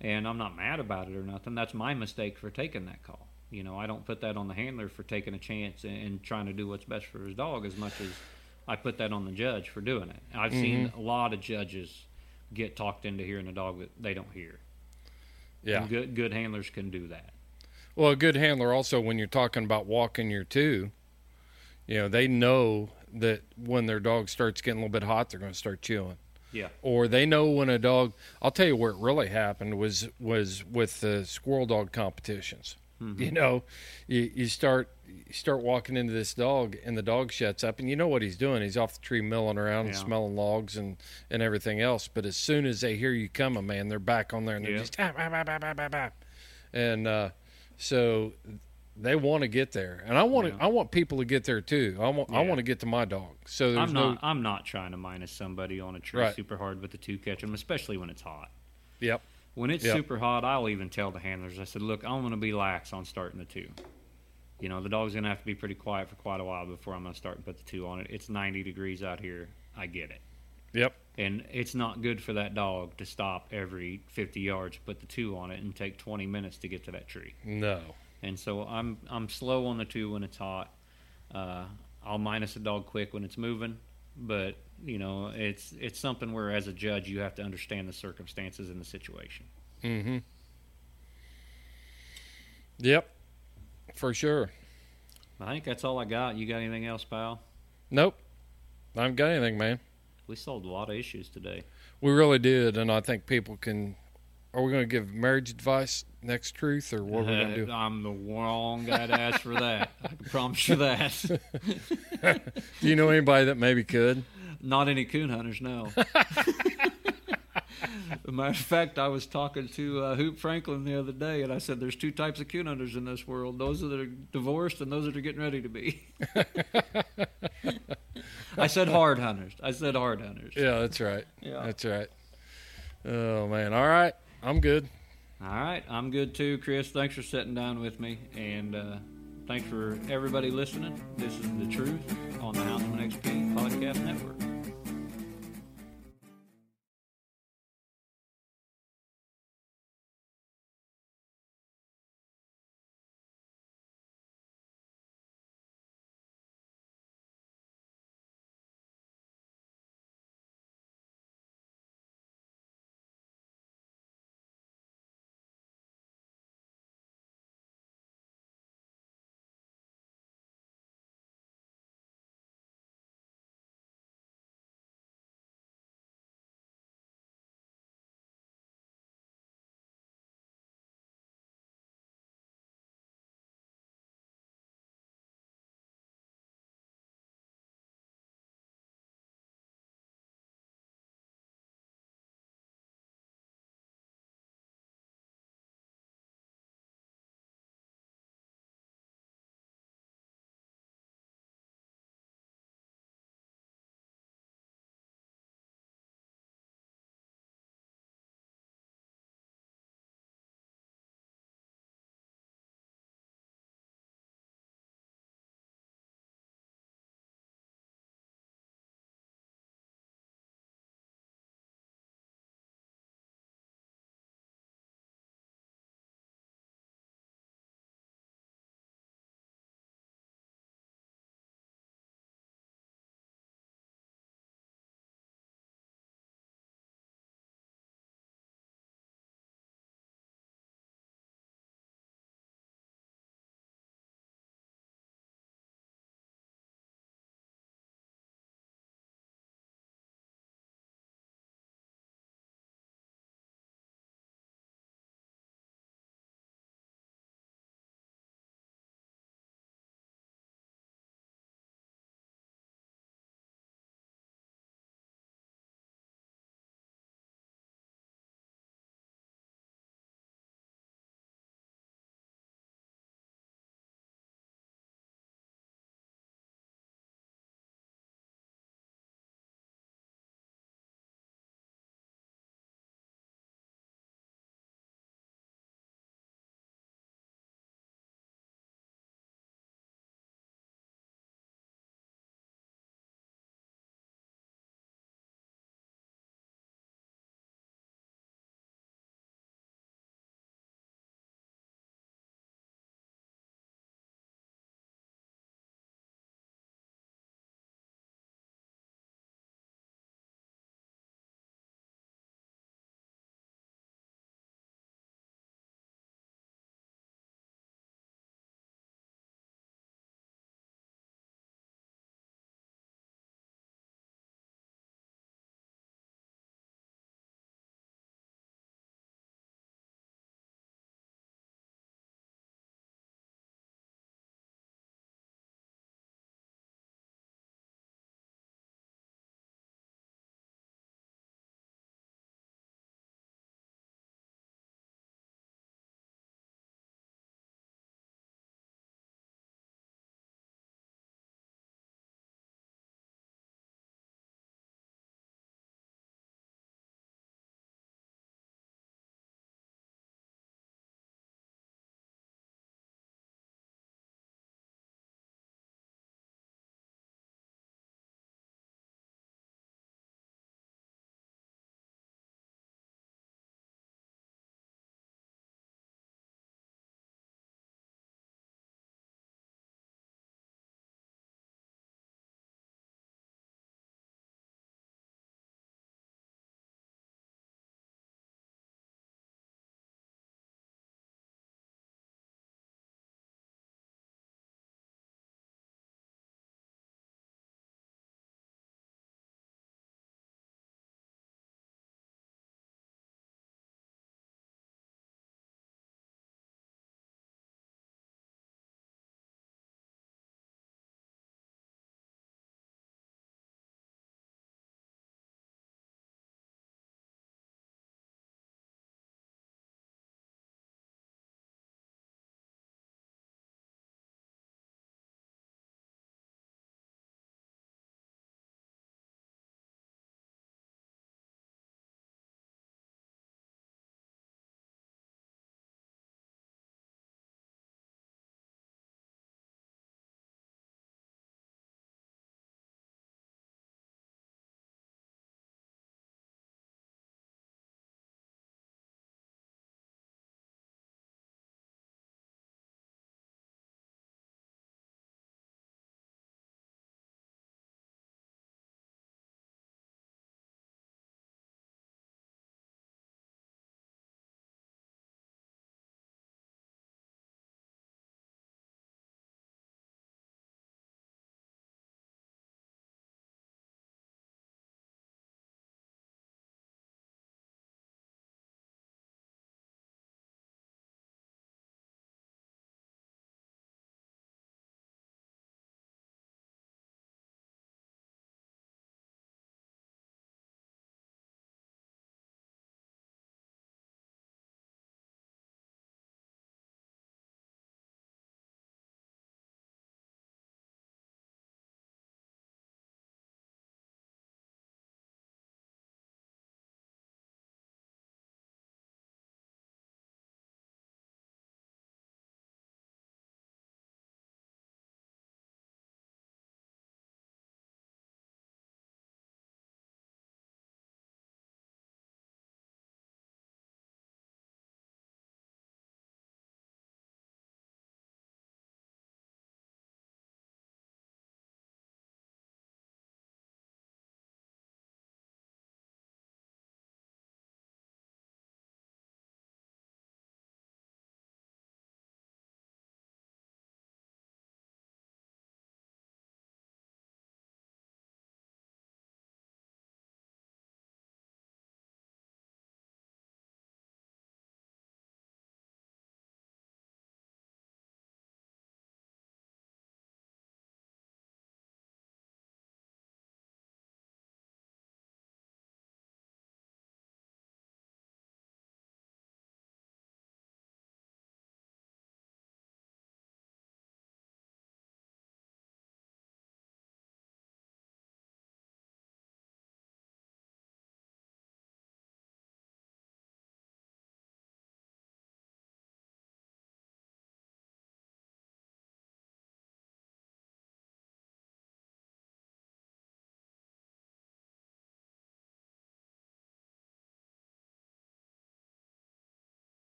and I'm not mad about it or nothing. That's my mistake for taking that call. You know, I don't put that on the handler for taking a chance and, and trying to do what's best for his dog as much as I put that on the judge for doing it. I've seen
Mm-hmm.
a lot of judges get talked into hearing a dog that they don't hear.
Yeah.
And good good handlers can do that.
Well, a good handler also, when you're talking about walking your two, you know, they know that when their dog starts getting a little bit hot, they're going to start chewing.
Yeah.
Or they know when a dog. I'll tell you where it really happened was was with the squirrel dog competitions. You know, you, you start you start walking into this dog, and the dog shuts up, and you know what he's doing. He's off the tree milling around, and smelling logs and and everything else. But as soon as they hear you coming, man, they're back on there, and they're
Yeah.
just ah, ah, ah, ah, ah, ah, ah. and uh, so they want to get there, and I want to.
Yeah.
I want people to get there too. I want. I want to get to my dog. So there's
I'm
no.
not. I'm not trying to minus somebody on a tree
Right.
super hard with the two catch them, especially when it's hot.
Yep.
When it's
Yep.
super hot, I'll even tell the handlers. I said, "Look, I'm going to be lax on starting the two. You know, the dog's going to have to be pretty quiet for quite a while before I'm going to start and put the two on it. It's 90 degrees out here. I get it,
Yep.
And it's not good for that dog to stop every 50 yards, put the two on it, and take 20 minutes to get to that tree.
No.
And so I'm I'm slow on the two when it's hot. Uh, I'll minus a dog quick when it's moving, but you know it's it's something where as a judge you have to understand the circumstances and the situation.
Mm-hmm. Yep. For sure.
I think that's all I got. You got anything else, pal?
Nope. I haven't got anything, man.
We solved a lot of issues today.
We really did, and I think people can. Are we going to give marriage advice next truth, or what are we going to do? *laughs*
I'm the wrong guy to ask for that. I can promise you that. *laughs*
Do you know anybody that maybe could?
Not any coon hunters, no. *laughs* Matter of fact, I was talking to uh, Hoop Franklin the other day, and I said, "There's two types of coon hunters in this world: those that are divorced and those that are getting ready to be." I said hard hunters. I said hard hunters.
Yeah, that's right.
Yeah.
That's right. Oh man. All right. I'm good.
All right, I'm good too, Chris. Thanks for sitting down with me, and uh, thanks for everybody listening. This is the truth on the Houseman XP Podcast Network.